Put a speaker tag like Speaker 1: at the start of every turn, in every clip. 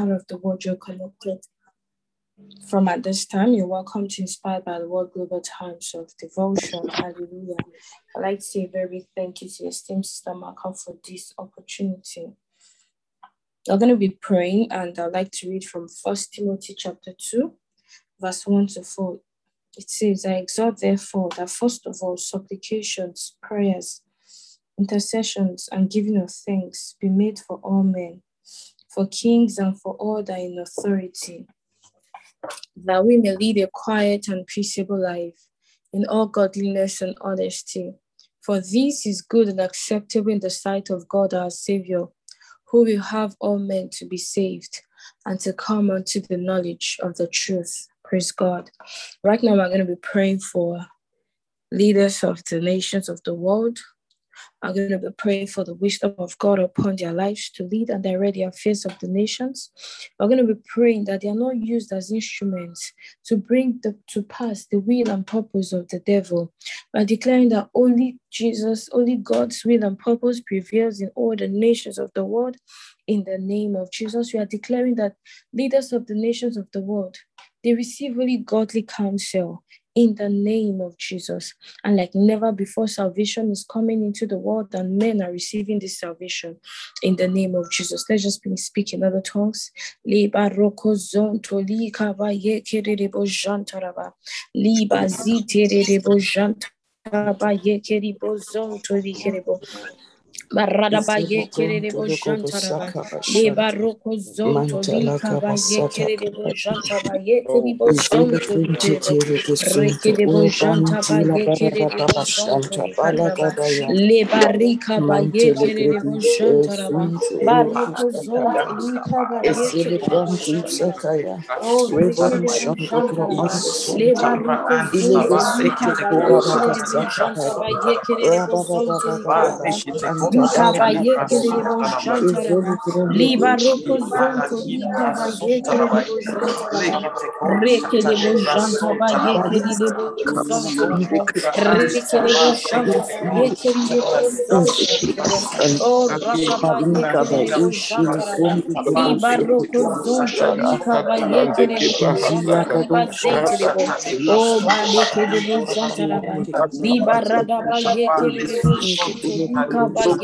Speaker 1: of the word you're connected from at this time. You're welcome to Inspired by the Word Global Times of Devotion. Hallelujah. I'd like to say very thank you to esteemed Sister Marka for this opportunity. We're going to be praying, and I'd like to read from First Timothy chapter 2, verse 1 to 4. It says, I exhort therefore that first of all supplications, prayers, intercessions, and giving of thanks be made for all men, for kings and for all that in authority, that we may lead a quiet and peaceable life in all godliness and honesty. For this is good and acceptable in the sight of God our Savior, who will have all men to be saved and to come unto the knowledge of the truth. Praise God. Right now, we're going to be praying for leaders of the nations of the world, I'm going to be praying for the wisdom of God upon their lives to lead and direct the affairs of the nations. We're going to be praying that they are not used as instruments to bring the, to pass the will and purpose of the devil. By declaring that only Jesus, only God's will and purpose prevails in all the nations of the world. In the name of Jesus, we are declaring that leaders of the nations of the world they receive only godly counsel in the name of Jesus. And like never before, salvation is coming into the world, and men are receiving this salvation in the name of Jesus. Let's just be speaking other tongues. Liba. Barada ba ye kerere bo jantara ba. Le baroko zonto lika ba ye kerere bo janta ba ye keri bo zonto reke de bo janta ba ye kerere bo zonto lika ba. Le barika ba ye kerere bo jantara ba. Bariko zonto lika ba ye kerere bo jantara Oh, reke de bo jantara ba. Le bariko zonto lika ba ye kerere bo janta ba ye kerere bo zonto lika ba. Likaba yekerebo jantaraba. Libaroko zonto likaba yekerebo jantaraba. Rekerebo jantaba yekerebo zonto libo. Rekerebo jantaba yekerebo zonto libo. Oh, rakaba yekerebo jantaraba. Libaroko zonto likaba yekerebo jantaba zenterebo. Oh, balekerebo jantaraba. Libaradaba yekerebo zonto likaba yekerebo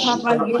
Speaker 1: shanta libo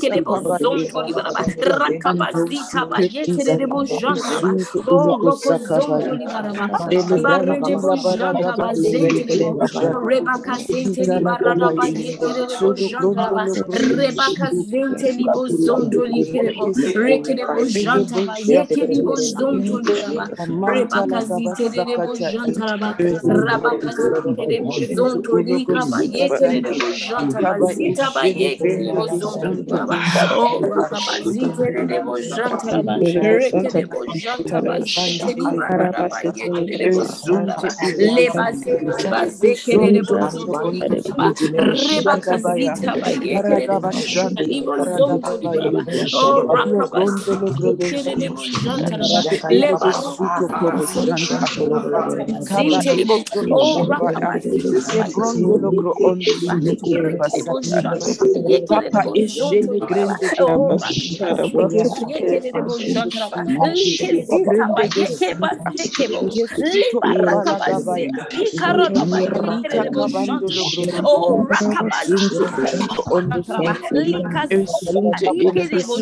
Speaker 1: kerebo o ba le kerebo shanta ba ye kerebo kerebo o yika ba ye kerebo shanta raba baroko zonto yika ba ye kerebo shanta ba zi kerebo raka ba ye kerebo shanta raba le ba re kerebo shanta ba zi kerebo zonto le baraba lika ba ye kerebo shanta ba zi kerebo re kerebo shanta raba li baroko zonto yika ba yekere bozonto likerebo rakaba yekere bojanta mazente libarakaba yekere bojanta raba yekere bojanta ba
Speaker 2: Zinto ulogos zakaba
Speaker 1: yekere bojanta raba rekere
Speaker 2: Zinto
Speaker 1: bozonto libaraba
Speaker 2: zakaba
Speaker 1: likaba zente bojanta ba yekere bozonto
Speaker 2: rakata
Speaker 1: likerebo rakaba
Speaker 2: shigabaya
Speaker 1: zitere
Speaker 2: mantosa
Speaker 1: bojanta raba
Speaker 2: anda la
Speaker 1: libarakaba
Speaker 2: gabasata kaba
Speaker 1: yekere bojanta ba
Speaker 2: jelegre elegre inde gesunte
Speaker 1: Oh, rekedebo
Speaker 2: sunto
Speaker 1: shanta ba
Speaker 2: ulogrodosha
Speaker 1: yekedebo zonto libo.
Speaker 2: esunte ile barada
Speaker 1: Libaraka ba
Speaker 2: gabashata
Speaker 1: zente lebo
Speaker 2: kabaya
Speaker 1: roko zonto libaraba.
Speaker 2: mantos
Speaker 1: ma
Speaker 2: kete
Speaker 1: redebo shanta
Speaker 2: lebranto
Speaker 1: ba.
Speaker 2: la baraga
Speaker 1: Liba zente
Speaker 2: bashinde
Speaker 1: lebo shanta ba
Speaker 2: ande
Speaker 1: yekedebo
Speaker 2: gredusha
Speaker 1: zonto libaraba. Rakaba zinte lebo shanta ba. Leba roko zonto lika ba yekedebo shanta ba zita ba yinte
Speaker 2: Antila
Speaker 1: lebo
Speaker 2: gaba
Speaker 1: shanta lebo.
Speaker 2: suntu
Speaker 1: Rekedebo zonto libaraba.
Speaker 2: Esunte ilegis
Speaker 1: Rekedebo shanta ba zinte lebo.
Speaker 2: Akaya shala
Speaker 1: Rakaba zinte lebo
Speaker 2: ilegredosha
Speaker 1: shanta ba. Leba roko
Speaker 2: Ilegesinte
Speaker 1: Libaraba,
Speaker 2: ilegesinte
Speaker 1: Libaraka
Speaker 2: kusakabaya
Speaker 1: Yekerebo
Speaker 2: Rebondoski
Speaker 1: Shanta, Zikeribo
Speaker 2: Kata
Speaker 1: Zonto Likerebo,
Speaker 2: Ragabaya Mandusi
Speaker 1: Rakaba
Speaker 2: Gredis
Speaker 1: Zikeribo Shanta,
Speaker 2: Esunte
Speaker 1: Zikerebo,
Speaker 2: ilebaya
Speaker 1: Rakaba Zinte,
Speaker 2: Mantulegesi
Speaker 1: Likaraba Yekereba Zinte,
Speaker 2: Esunte ulogosi
Speaker 1: Barredebo
Speaker 2: kabaya
Speaker 1: Shanta,
Speaker 2: Jala
Speaker 1: Rakaba
Speaker 2: brandi kula
Speaker 1: Zikeribo,
Speaker 2: baragabaya
Speaker 1: Roko Zonto
Speaker 2: Zelebrende
Speaker 1: Libaraba, Likaba Yekerebo Shanta,
Speaker 2: Elegantinta
Speaker 1: Liba Roko
Speaker 2: Ikadusa
Speaker 1: Zonto
Speaker 2: Kabaya
Speaker 1: Liba Yekerebo Shanta,
Speaker 2: Radabashanta Bali
Speaker 1: Rekerebo
Speaker 2: Sakabaya
Speaker 1: Zonto Libaraba, Rakabazita ba yekerebo jantraba. Roko zonto libaraba. Ibarrebo jantraba zentrebo. Rebaka zente libarada ba yekerebo jantraba. Rebaka zente libo zonto likerebo. Rekerebo jantraba yekerebo zonto libaraba. Rebaka zite rebo jantraba. Rabaka zekerebo zonto likaba yekerebo jantraba. Zita ba yekerebo zonto libaraba. Oh, rakaba ziterebo jantaraba, rekerebo jantaba, ziteli baraba, yekerebo zontaraba, leba zeba zekerebo zontoli baraba, reba kazitaba, yekerebo libo zontoli baraba, oh, rakaba zekerebo jantaraba, leba rokaba zekerebo zintelebo, oh, rakaba zekerebo
Speaker 2: Papa Eshele Grande
Speaker 1: Oh, yekerebo jantaraba, like zitaba, yekeba zekebo, liba rakaba zeta, likaradaba, yekerebo jantaraba, oh, rakaba zekerebo jantaraba, lika zeta, yekerebo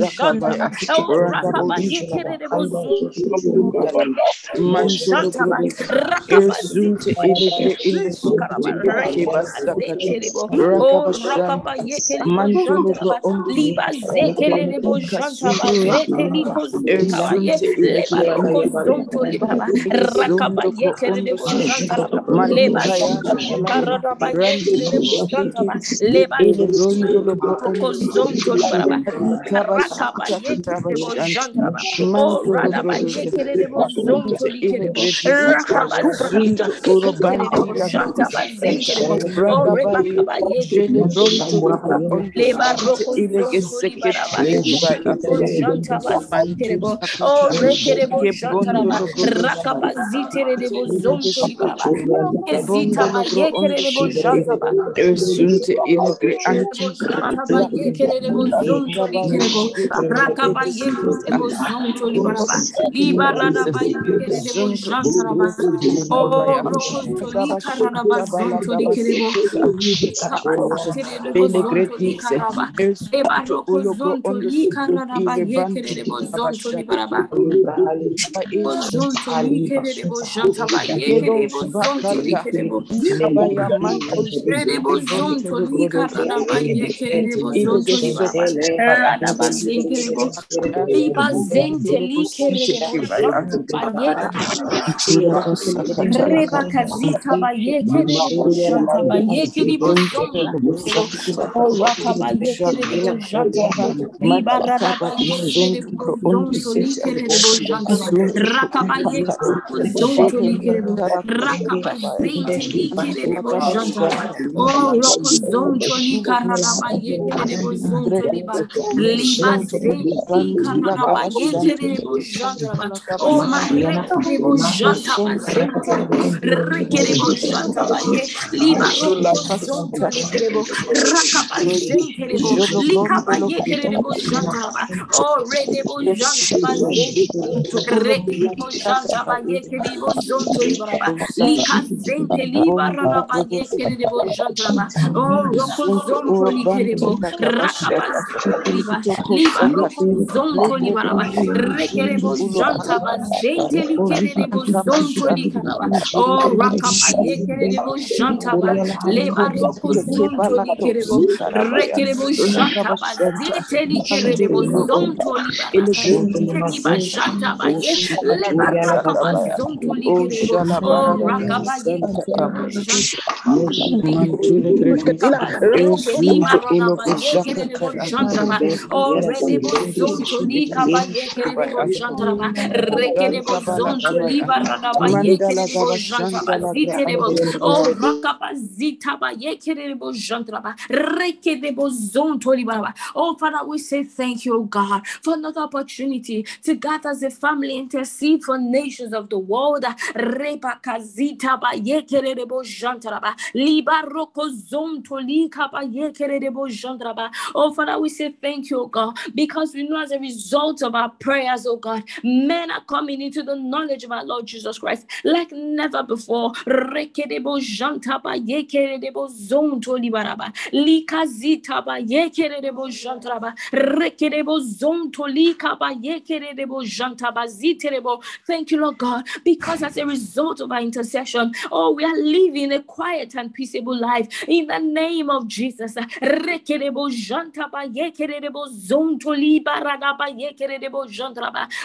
Speaker 1: oh, rakaba yekerebo jantaraba, rakaba
Speaker 2: Esunte elegre ilesunte eleke
Speaker 1: zekerebo,
Speaker 2: basakata
Speaker 1: oh,
Speaker 2: rakabashan
Speaker 1: rakaba yekerebo
Speaker 2: mantolo gro
Speaker 1: jantaraba, liba zekerebo jantaraba,
Speaker 2: kasundra
Speaker 1: zeteliko zitaba, ye,
Speaker 2: esunte
Speaker 1: leba
Speaker 2: elegre
Speaker 1: roko zonto libaraba, rakaba
Speaker 2: zondo gro
Speaker 1: yekerebo
Speaker 2: onde
Speaker 1: jantaraba, leba
Speaker 2: malika ya
Speaker 1: zonto
Speaker 2: shalabaya
Speaker 1: likaradaba
Speaker 2: rande
Speaker 1: yekerebo
Speaker 2: sheke
Speaker 1: jantaraba, leba
Speaker 2: ele brondo gro
Speaker 1: roko
Speaker 2: onde
Speaker 1: zonto libaraba,
Speaker 2: Rika
Speaker 1: rakaba
Speaker 2: basuta
Speaker 1: yekerebo
Speaker 2: karabashan
Speaker 1: jantaraba, oh
Speaker 2: mantolo
Speaker 1: radaba
Speaker 2: grodoja
Speaker 1: yekerebo zonto
Speaker 2: sunte
Speaker 1: likerebo,
Speaker 2: elegre visata
Speaker 1: rakaba
Speaker 2: zunda urobandi
Speaker 1: yekerebo
Speaker 2: la
Speaker 1: jantaba zenterebo, oh
Speaker 2: Ragabaye,
Speaker 1: rebakaba
Speaker 2: Jele
Speaker 1: yekerebo
Speaker 2: Bronto Lugro on the
Speaker 1: leba
Speaker 2: Sinte
Speaker 1: roko
Speaker 2: Ilege
Speaker 1: zonto libaraba,
Speaker 2: Sekete Libaya,
Speaker 1: jantaba
Speaker 2: Mantu
Speaker 1: zenterebo, oh
Speaker 2: Sakata,
Speaker 1: rekerebo
Speaker 2: Kebondo
Speaker 1: jantaraba,
Speaker 2: Lugro Doja,
Speaker 1: rakaba ziterebo
Speaker 2: Ilege
Speaker 1: zonto libaraba,
Speaker 2: Sekete,
Speaker 1: ezita
Speaker 2: Bondo
Speaker 1: ba
Speaker 2: Lugro on the
Speaker 1: yekerebo
Speaker 2: Shinte,
Speaker 1: jantaba,
Speaker 2: Ilegre
Speaker 1: Kerebo
Speaker 2: Anti
Speaker 1: yekerebo zonto rakaba yekerebo zonto libaraba
Speaker 2: Insente
Speaker 1: ba yekerebo
Speaker 2: Zunto
Speaker 1: jantaraba o
Speaker 2: Kabaya,
Speaker 1: rokonto likarada ba
Speaker 2: Gabashata
Speaker 1: zonto likerebo
Speaker 2: Balagabasita,
Speaker 1: kaba yekerebo zonto
Speaker 2: Belegredise,
Speaker 1: likaraba leba
Speaker 2: Ersunto
Speaker 1: roko
Speaker 2: Ulogro
Speaker 1: zonto
Speaker 2: on the City,
Speaker 1: likarada ba
Speaker 2: Ilebrandi
Speaker 1: yekerebo zonto
Speaker 2: Kabashata,
Speaker 1: libaraba
Speaker 2: Ish,
Speaker 1: zonto likerebo jantaba
Speaker 2: Gelo
Speaker 1: yekerebo zonto
Speaker 2: Shubakata,
Speaker 1: likerebo
Speaker 2: Ikabaya Mantos,
Speaker 1: Rebo
Speaker 2: Lebronto
Speaker 1: zonto li
Speaker 2: Logrodoja,
Speaker 1: karada ba yeke
Speaker 2: Ente
Speaker 1: rebo zonto li baraba.
Speaker 2: Ilegesete,
Speaker 1: Rada ba zenke rebo. Liba zente kere
Speaker 2: Sinte
Speaker 1: rebo
Speaker 2: Kibaya,
Speaker 1: janta ba yeke rebo
Speaker 2: Mantula Sakata
Speaker 1: Reba
Speaker 2: Lakabaya, oh,
Speaker 1: kazita ba yeke rebo janta ba yeke rebo zonto rebo. O raka ba yeke rebo janta ba. Liba rada ba yeke rebo zonto li kere rebo janta ba. Raka ba yeke rebo zonto li kere rebo. Raka ba zente li kere rebo janta ba. Roko zonto li kararaba yekerebo zonto li bara. Liba zenti kararaba yekerebo jantaraba. Oh, ma rekerebo jantaba zenterebo. Rekerebo jantaba ye. Liba roko zonto likerebo. Rakaba zenterebo. Likaba yekerebo jantaraba. Oh, redebo jantaba zenterebo. Rekerebo jantaba yekerebo zonto li baraba. Lika zente liba raraba yekerebo jantaraba. Oh, roko zonto likerebo, rakaba liba, liba roko zonto libaraba, rekerebo jantaba, zente likerebo zonto likaraba. Oh, rakaba yekerebo jantaba, leba roko zonto likerebo, rekerebo jantaba, zete likerebo zonto libara. Liba jantaba ye, leba rakaba zonto
Speaker 2: Oh,
Speaker 1: likerebo, oh,
Speaker 2: Shalabaragada
Speaker 1: rakaba
Speaker 2: Santa
Speaker 1: yekerebo
Speaker 2: Kabasha.
Speaker 1: jantaba.
Speaker 2: Mantule Gredis,
Speaker 1: Kapazente
Speaker 2: Ersunte
Speaker 1: libarada ba
Speaker 2: Elovijaka
Speaker 1: yekerebo
Speaker 2: Kara.
Speaker 1: jantraba. O
Speaker 2: Yes,
Speaker 1: redebo zonto lika ba yekerebo
Speaker 2: Inkibaya.
Speaker 1: jantraba. Rekerebo
Speaker 2: Ganta
Speaker 1: zonto
Speaker 2: Balagabaya.
Speaker 1: libarada ba
Speaker 2: Mandala
Speaker 1: yekerebo
Speaker 2: Gabashanta
Speaker 1: jantraba.
Speaker 2: Lagra
Speaker 1: Ziterebo.
Speaker 2: Ande.
Speaker 1: O rakaba zita ba yekerebo jantraba. Rekerebo zonto libaraba. Oh Father, we say thank you, oh God, for another opportunity to gather as a family, intercede for nations of the world. Ba yekerebo. Liba roko ba yekerebo. Oh, Father, we say thank you, oh God, because we know as a result of our prayers, oh God, men are coming into the knowledge of our Lord Jesus Christ like never before. Rekedebo jantaba libaraba. Likazitaba yekedebo jantraba. Thank you, Lord God, because as a result of our intercession, oh, we are living a quiet and peaceable life in the name of Jesus.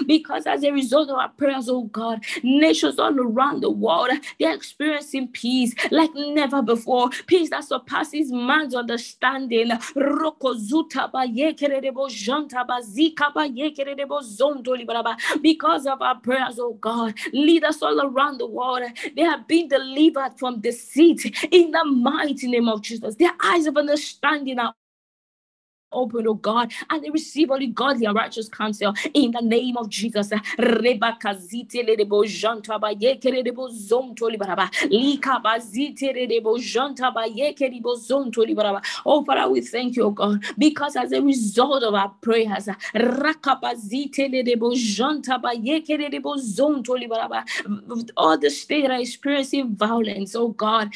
Speaker 1: Because as a result of our prayers, oh God, nations all around the world, they're experiencing peace like never before. Peace that surpasses man's understanding. Because of our prayers, oh God, leaders all around the world, they have been delivered from deceit in the mighty name of Jesus. Their eyes of understanding are open, oh God, and they receive only godly and righteous counsel in the name of Jesus. Oh, Father, we thank you, oh God, because as a result of our prayers, all the state are experiencing violence, oh God,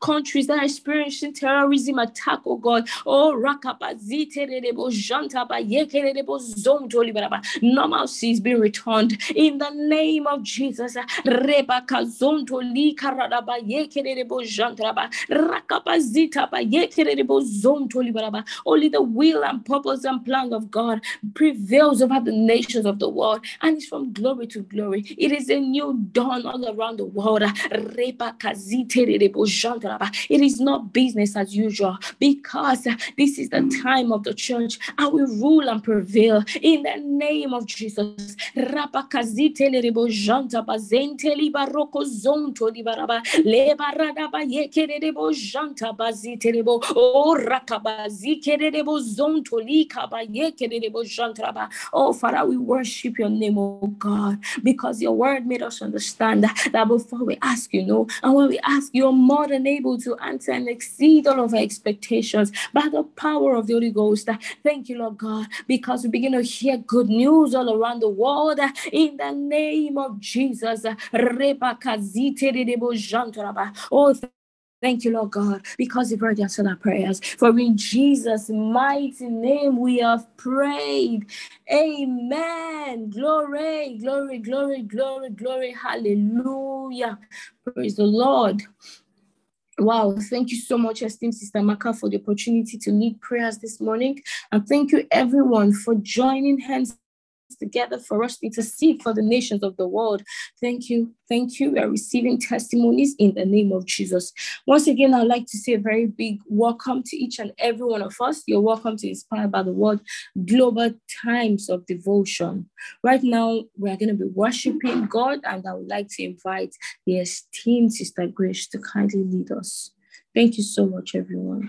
Speaker 1: countries that are experiencing terrorism attacks attack, oh God. Oh, rakapaziterebo jantaba yekerebo zontolibaraba. Normalcy is being returned in the name of Jesus. Rebaka zontoli karadaba yekerebo jantraba. Ba yekerebo zontolibaraba. Only the will and purpose and plan of God prevails over the nations of the world and it's from glory to glory. It is a new dawn all around the world. It is not business as usual because this is the time of the church. And we rule and prevail in the name of Jesus. Oh, Father, we worship your name, oh God, because your word made us understand that, that before we ask, you know, and when we ask, you're more than able to answer and exceed all of our expectations expectations by the power of the Holy Ghost. Thank you, Lord God, because we begin to hear good news all around the world in the name of Jesus. Oh, Thank you, Lord God, because you've already answered our prayers. For in Jesus' mighty name we have prayed. Amen. Glory, glory, glory, glory, glory. Hallelujah. Praise the Lord. Wow, thank you so much, esteemed Sister Maka, for the opportunity to lead prayers this morning. And thank you, everyone, for joining hands together for us to intercede for the nations of the world. Thank you. Thank you. We are receiving testimonies in the name of Jesus. Once again, I'd like to say a very big welcome to each and every one of us. You're welcome to Inspired by the Word Global Times of Devotion. Right now, we are going to be worshiping God, and I would like to invite the esteemed Sister Grace to kindly lead us. Thank you so much, everyone.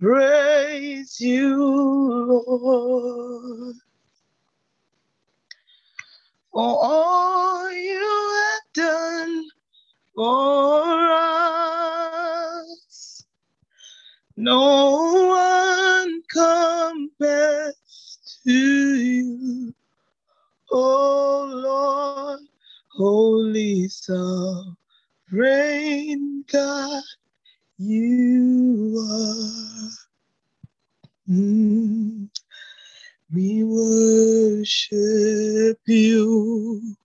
Speaker 3: Praise you, Lord, for all you have done for us. No one compares to you, oh Lord, holy sovereign God you are. Mm. We worship you.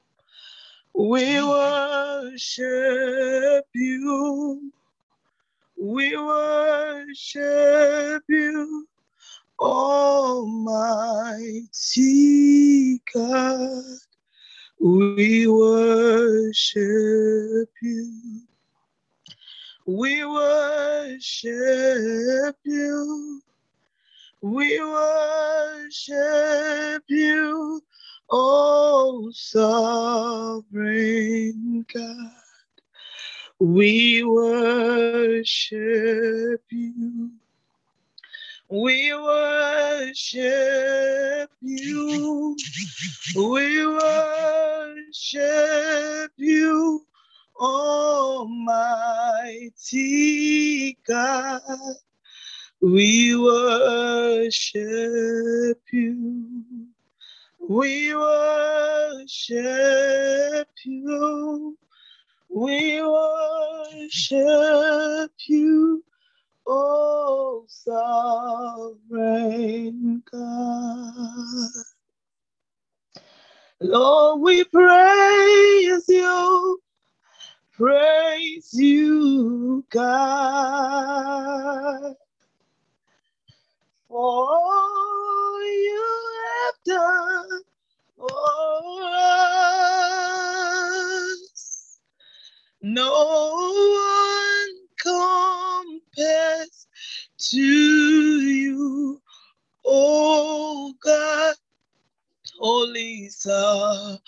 Speaker 3: We worship you. We worship you, Almighty God. We worship you. We worship you. We worship you, oh sovereign God. We worship you. We worship you. We worship you, Almighty God. We worship you. We worship you. We worship you, O sovereign God. Lord, we praise you, praise you, God, for all you have done for us. No one compares to you, oh God. Holy sovereign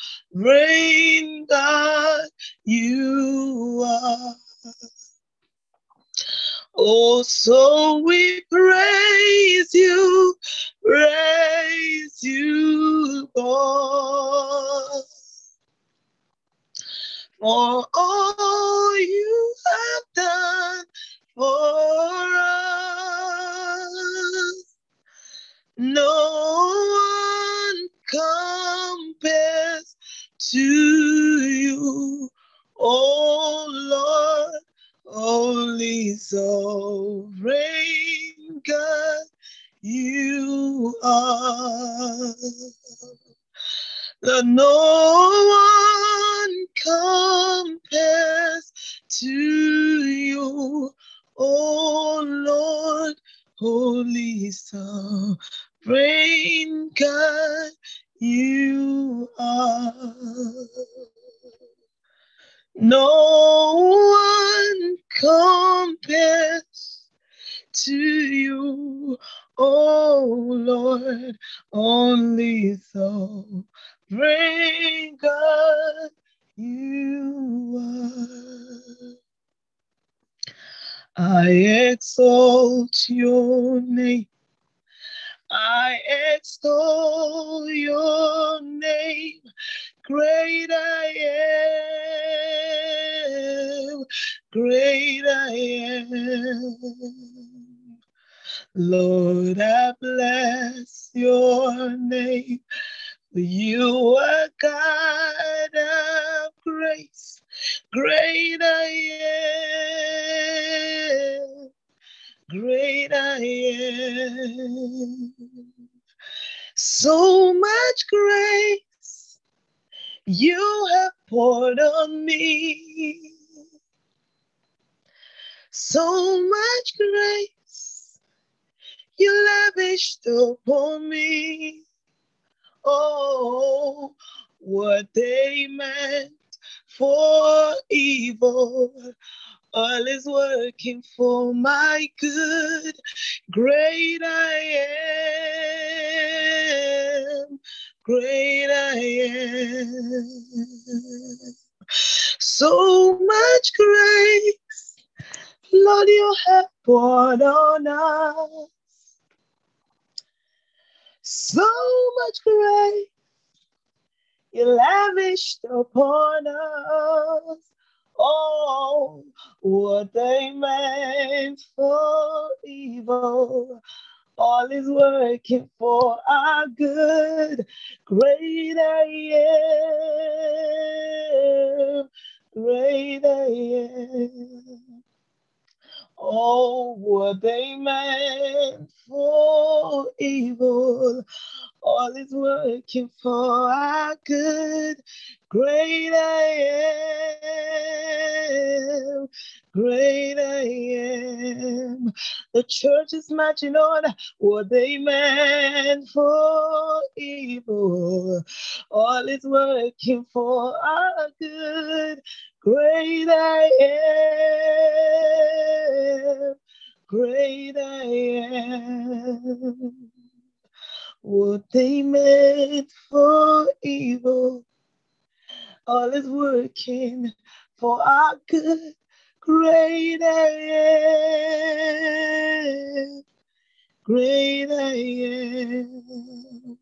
Speaker 3: God, you are. Oh, so we praise you, praise you, God, for all you have done for us. No compares to you, oh Lord, only sovereign God, you are. That no one compares to you, oh Lord, holy sovereign God, you are. No one compares to you, oh Lord, only so great God you are. I exalt your name. I extol your name. Great I am, great I am. Lord, I bless your name. You are God of grace. Great I am, great I am. So much grace you have poured on me. So much grace you lavished upon me. Oh, what they meant for evil, all is working for my good. Great I am, great I am. So much grace, Lord, you have poured on us. So much grace you lavished upon us. Oh, what they meant for evil, all is working for our good. Great I am, great I am. Oh, what they meant for evil, all is working for our good. Great I am, great I am. The church is marching on what they meant for evil, all is working for our good. Great I am, great I am. What they meant for evil, all is working for our good. Great I am, great I am.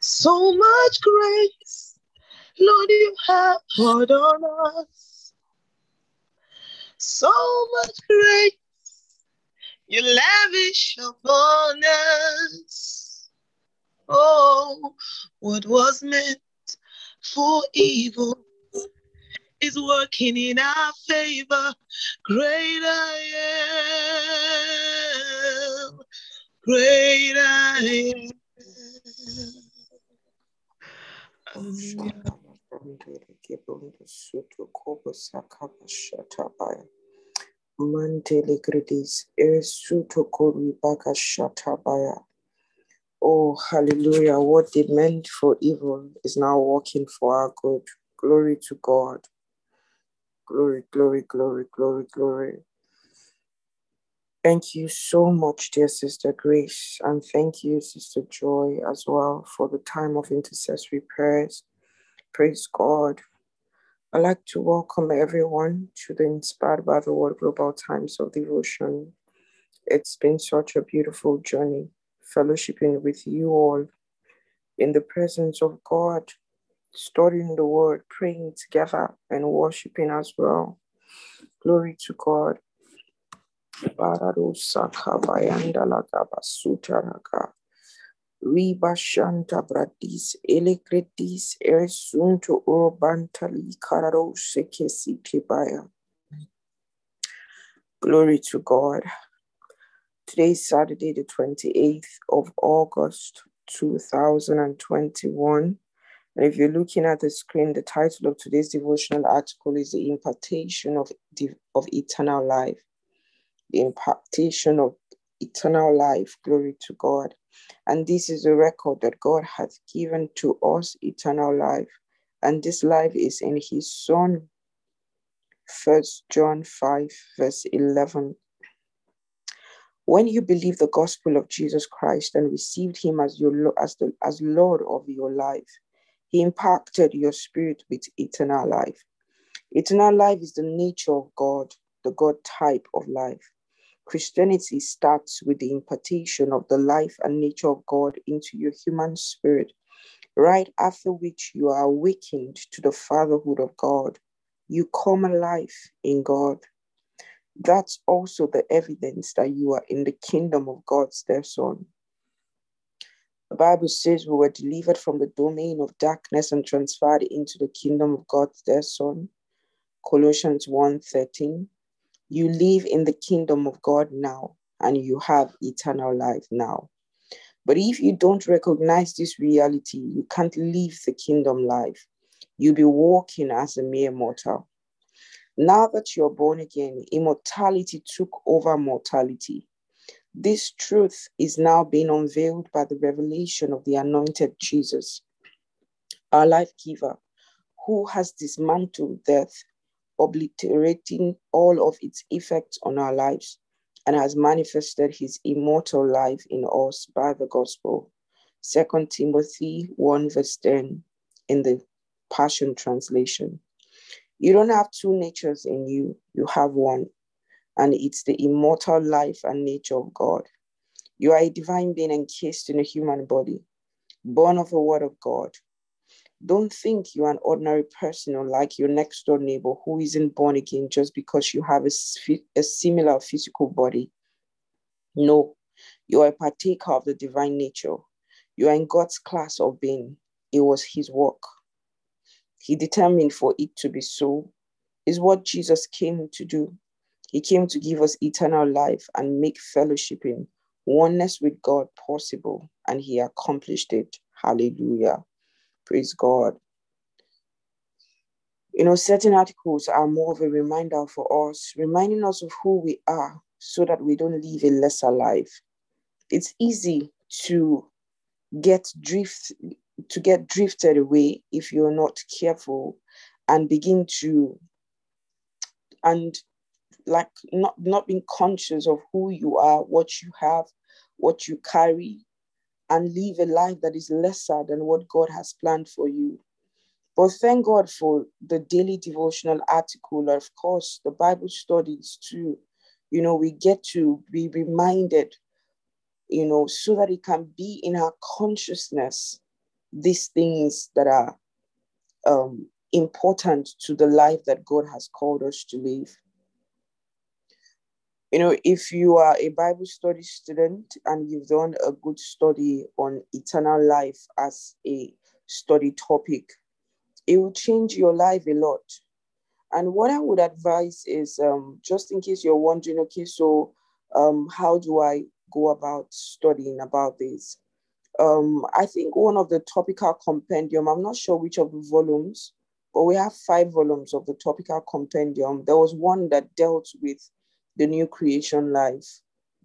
Speaker 3: So much grace, Lord, you have poured on us. So much grace, you lavish upon us. Oh, what was meant for evil is working in our favor. Great I am. Great I am. Hallelujah.
Speaker 2: Mantele gredis. Oh, hallelujah. What they meant for evil is now working for our good. Glory to God. Glory, glory, glory, glory, glory. Thank you so much, dear Sister Grace, and thank you, Sister Joy, as well, for the time of intercessory prayers. Praise God. I'd like to welcome everyone to the Inspired by the Word Global Times of Devotion. It's been such a beautiful journey, fellowshipping with you all in the presence of God, studying the Word, praying together, and worshiping as well. Glory to God. Bararosaka bayandalagaba sutaraka. Riba shanta bradis elekredis ersunto urbantali kararo sekesi kibaya. Glory to God. Today is Saturday, the 28th of August, 2021. And if you're looking at the screen, the title of today's devotional article is The Impartation of, of Eternal Life the impartation of eternal life. Glory to God. And this is a record that God hath given to us eternal life. And this life is in his Son. First John 5, verse 11. When you believe the gospel of Jesus Christ and received him as your as the as Lord of your life, he impacted your spirit with eternal life. Eternal life is the nature of God, the God type of life. Christianity starts with the impartation of the life and nature of God into your human spirit, right after which you are awakened to the fatherhood of God. You come alive in God. That's also the evidence that you are in the kingdom of God's dear Son. The Bible says we were delivered from the domain of darkness and transferred into the kingdom of God's dear Son. Colossians 1:13. You live in the kingdom of God now, and you have eternal life now. But if you don't recognize this reality, you can't live the kingdom life. You'll be walking as a mere mortal. Now that you're born again, immortality took over mortality. This truth is now being unveiled by the revelation of the anointed Jesus, our life giver, who has dismantled death obliterating all of its effects on our lives and has manifested his immortal life in us by the gospel. 2 Timothy 1, verse 10 in the Passion Translation. You don't have two natures in you, you have one, and it's the immortal life and nature of God. You are a divine being encased in a human body, born of the word of God, don't think you're an ordinary person or like your next door neighbor who isn't born again just because you have a, a similar physical body. No, you are a partaker of the divine nature. You are in God's class of being. It was his work. He determined for it to be so, is what Jesus came to do. He came to give us eternal life and make fellowshipping, oneness with God possible, and he accomplished it. Hallelujah. Praise God. You know, certain articles are more of a reminder for us, reminding us of who we are so that we don't live a lesser life. It's easy to get drift to get drifted away if you're not careful and begin to and like not not being conscious of who you are what you have what you carry and live a life that is lesser than what God has planned for you. But thank God for the daily devotional article, of course, the Bible studies too. You know, we get to be reminded you know, so that it can be in our consciousness these things that are um, important to the life that God has called us to live. You know, if you are a Bible study student and you've done a good study on eternal life as a study topic, it will change your life a lot. And what I would advise is um, just in case you're wondering, okay, so um, how do I go about studying about this? Um, I think one of the topical compendium, I'm not sure which of the volumes, but we have five volumes of the topical compendium. There was one that dealt with the new creation life,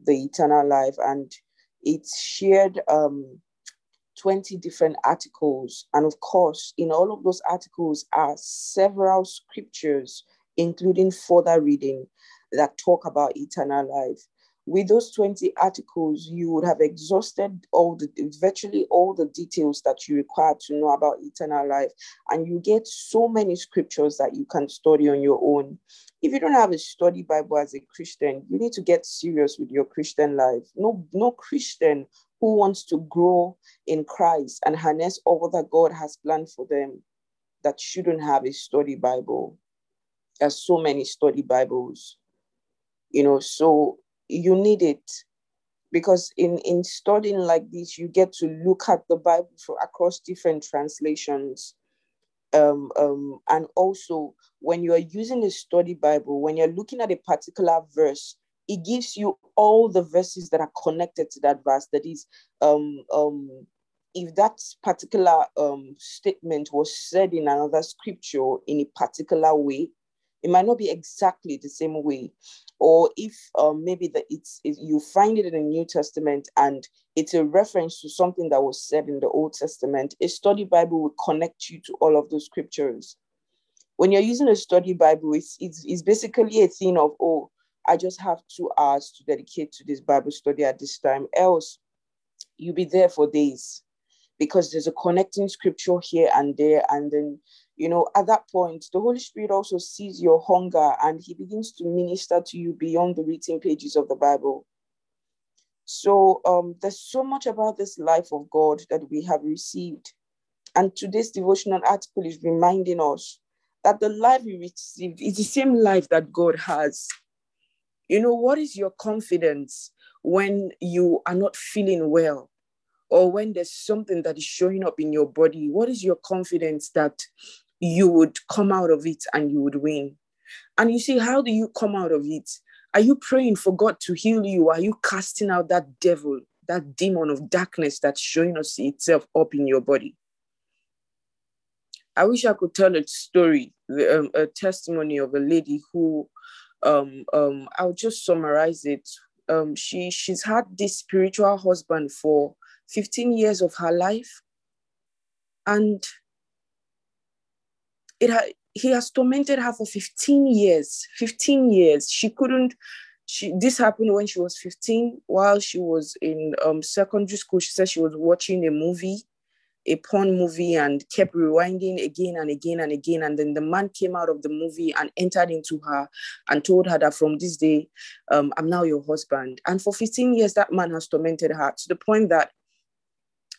Speaker 2: the eternal life, and it shared um, 20 different articles. And of course, in all of those articles are several scriptures, including further reading that talk about eternal life with those 20 articles, you would have exhausted all the virtually all the details that you require to know about eternal life. And you get so many scriptures that you can study on your own. If you don't have a study Bible as a Christian, you need to get serious with your Christian life. No, no Christian who wants to grow in Christ and harness all that God has planned for them that shouldn't have a study Bible. There's so many study Bibles. You know, so you need it because in in studying like this you get to look at the bible for, across different translations um, um, and also when you are using a study bible when you're looking at a particular verse it gives you all the verses that are connected to that verse. That is um, um, if that particular um, statement was said in another scripture in a particular way it might not be exactly the same way. Or if um, maybe that it's it, you find it in the new testament and it's a reference to something that was said in the old testament a study bible will connect you to all of those scriptures. When you're using a study bible it's, it's, it's basically a thing of oh i just have two hours to dedicate to this bible study at this time. Else you'll be there for days because there's a connecting scripture here and there and then you know, at that point, the Holy Spirit also sees your hunger and he begins to minister to you beyond the written pages of the Bible. So um, there's so much about this life of God that we have received. And today's devotional article is reminding us that the life we received is the same life that God has. You know, what is your confidence when you are not feeling well? Or when there's something that is showing up in your body, what is your confidence that you would come out of it and you would win. And you see, how do you come out of it? Are you praying for God to heal you? Are you casting out that devil, that demon of darkness that's showing us itself up in your body? I wish I could tell a story, um, a testimony of a lady who, um, um, I'll just summarize it. Um, she she's had this spiritual husband for 15 years of her life, and it ha- he has tormented her for 15 years 15 years. She couldn't she this happened when she was 15 while she was in um, secondary school. She said she was watching a movie a porn movie and kept rewinding again and again and again. And then the man came out of the movie and entered into her and told her that from this day um, i'm now your husband. And for 15 years that man has tormented her to the point that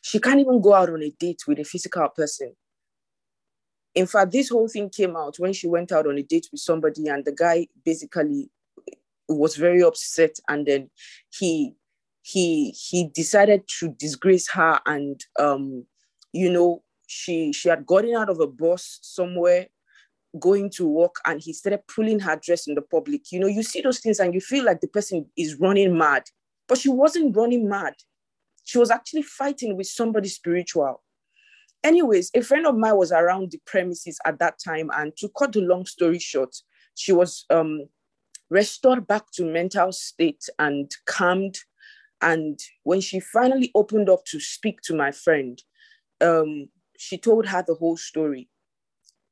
Speaker 2: she can't even go out on a date with a physical person in fact, this whole thing came out when she went out on a date with somebody, and the guy basically was very upset, and then he he he decided to disgrace her, and um, you know, she she had gotten out of a bus somewhere going to work and he started pulling her dress in the public. You know you see those things and you feel like the person is running mad. But she wasn't running mad. She was actually fighting with somebody spiritual Anyways, a friend of mine was around the premises at that time, and to cut the long story short, she was um, restored back to mental state and calmed. And when she finally opened up to speak to my friend, um, she told her the whole story.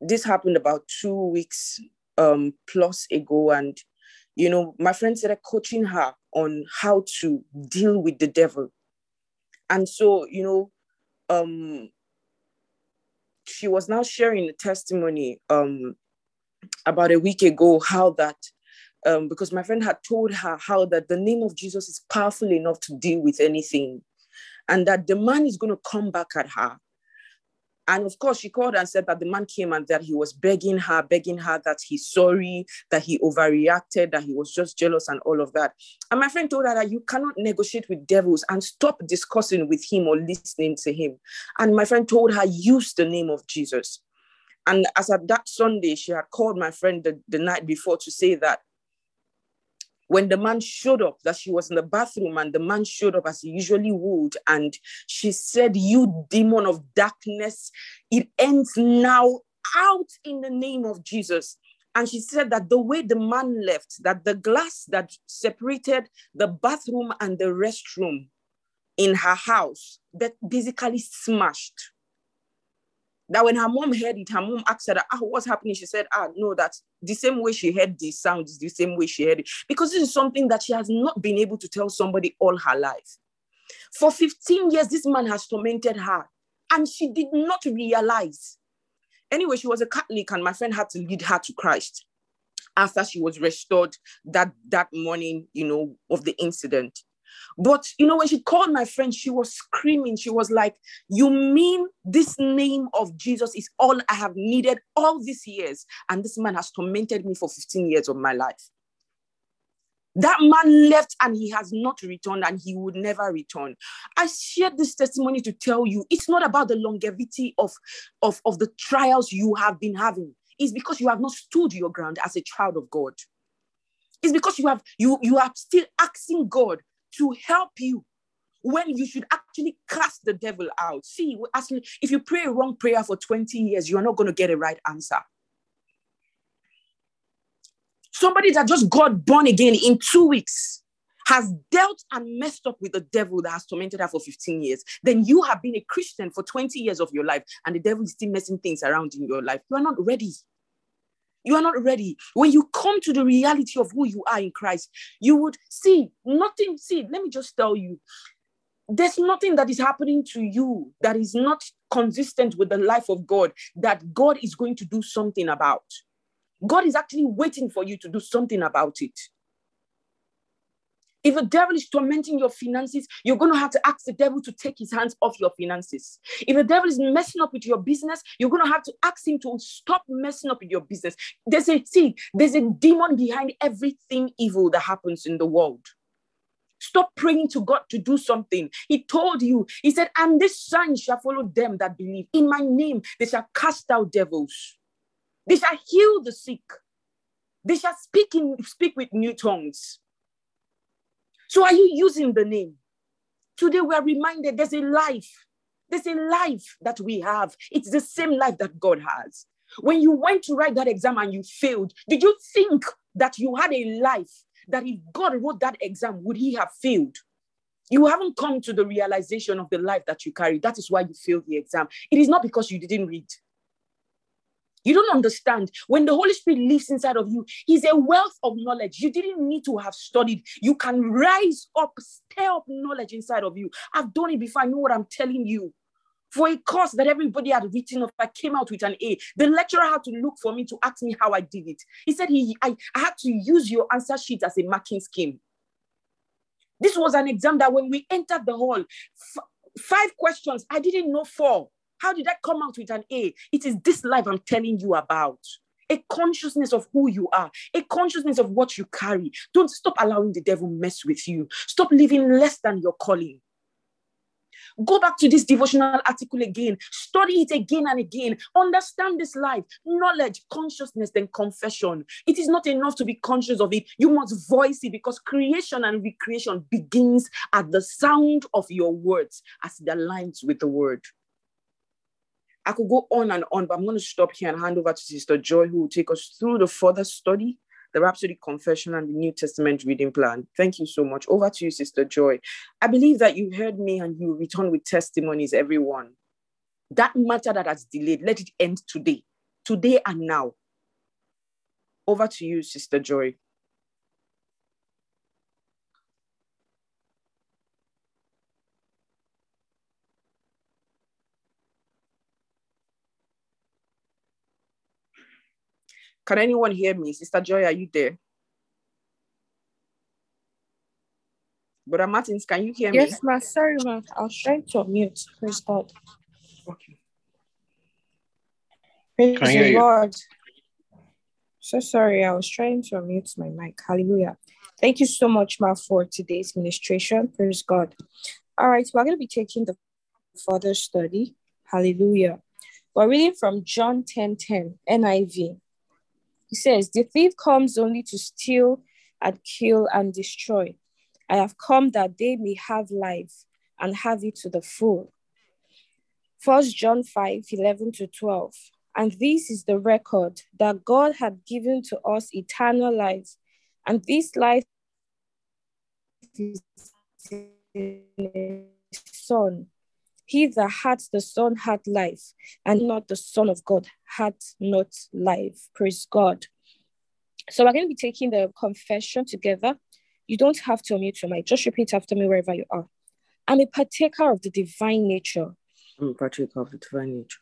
Speaker 2: This happened about two weeks um, plus ago, and you know, my friend started coaching her on how to deal with the devil. And so, you know, um, she was now sharing a testimony um, about a week ago how that um, because my friend had told her how that the name of Jesus is powerful enough to deal with anything, and that the man is going to come back at her. And of course, she called and said that the man came and that he was begging her, begging her that he's sorry, that he overreacted, that he was just jealous and all of that. And my friend told her that you cannot negotiate with devils and stop discussing with him or listening to him. And my friend told her, use the name of Jesus. And as at that Sunday, she had called my friend the, the night before to say that when the man showed up, that she was in the bathroom and the man showed up as he usually would. And she said, You demon of darkness, it ends now out in the name of Jesus. And she said that the way the man left, that the glass that separated the bathroom and the restroom in her house, that basically smashed that when her mom heard it, her mom asked her, ah, what's happening? She said, ah, no, that's the same way she heard the sound is the same way she heard it. Because this is something that she has not been able to tell somebody all her life. For 15 years, this man has tormented her and she did not realize. Anyway, she was a Catholic and my friend had to lead her to Christ after she was restored that, that morning, you know, of the incident. But you know, when she called my friend, she was screaming. She was like, You mean this name of Jesus is all I have needed all these years? And this man has tormented me for 15 years of my life. That man left and he has not returned and he would never return. I shared this testimony to tell you it's not about the longevity of, of, of the trials you have been having. It's because you have not stood your ground as a child of God. It's because you have you you are still asking God to help you when you should actually cast the devil out. See, asking if you pray a wrong prayer for 20 years, you are not going to get a right answer. Somebody that just got born again in two weeks has dealt and messed up with the devil that has tormented her for 15 years. Then you have been a Christian for 20 years of your life, and the devil is still messing things around in your life. You are not ready. You are not ready. When you come to the reality of who you are in Christ, you would see nothing. See, let me just tell you there's nothing that is happening to you that is not consistent with the life of God that God is going to do something about. God is actually waiting for you to do something about it. If the devil is tormenting your finances, you're going to have to ask the devil to take his hands off your finances. If the devil is messing up with your business, you're going to have to ask him to stop messing up with your business. There's a see, there's a demon behind everything evil that happens in the world. Stop praying to God to do something. He told you, He said, And this sign shall follow them that believe. In my name, they shall cast out devils, they shall heal the sick, they shall speak in speak with new tongues. So are you using the name? Today we are reminded there's a life. There's a life that we have. It's the same life that God has. When you went to write that exam and you failed, did you think that you had a life that if God wrote that exam, would he have failed? You haven't come to the realization of the life that you carry. That is why you failed the exam. It is not because you didn't read. You don't understand. When the Holy Spirit lives inside of you, He's a wealth of knowledge. You didn't need to have studied. You can rise up, stir up knowledge inside of you. I've done it before. I know what I'm telling you. For a course that everybody had written off, I came out with an A. The lecturer had to look for me to ask me how I did it. He said he, I, I had to use your answer sheet as a marking scheme. This was an exam that when we entered the hall, f- five questions, I didn't know four. How did I come out with an A? It is this life I'm telling you about. A consciousness of who you are, a consciousness of what you carry. Don't stop allowing the devil mess with you. Stop living less than your calling. Go back to this devotional article again, study it again and again. Understand this life, knowledge, consciousness, then confession. It is not enough to be conscious of it. You must voice it because creation and recreation begins at the sound of your words as it aligns with the word. I could go on and on, but I'm going to stop here and hand over to Sister Joy, who will take us through the further study, the Rhapsody Confession, and the New Testament reading plan. Thank you so much. Over to you, Sister Joy. I believe that you heard me and you return with testimonies, everyone. That matter that has delayed, let it end today, today and now. Over to you, Sister Joy. Can anyone hear me? Sister Joy, are you there? Brother Martins, can you hear me?
Speaker 1: Yes, ma. Sorry, ma. I was trying to unmute. Praise God.
Speaker 2: Okay.
Speaker 1: Praise
Speaker 3: Can hear
Speaker 1: the
Speaker 3: you.
Speaker 1: Lord. So sorry, I was trying to unmute my mic. Hallelujah. Thank you so much, ma, for today's ministration. Praise God. All right, we're going to be taking the further study. Hallelujah. We're reading from John 10 10, NIV. He says, The thief comes only to steal and kill and destroy. I have come that they may have life and have it to the full. First John 5 11 to 12. And this is the record that God had given to us eternal life, and this life is in His Son. He that had the Son had life, and not the Son of God had not life. Praise God. So we're going to be taking the confession together. You don't have to unmute your mic. Just repeat after me wherever you are. I'm a partaker of the divine nature,
Speaker 2: I'm a partaker of the divine nature,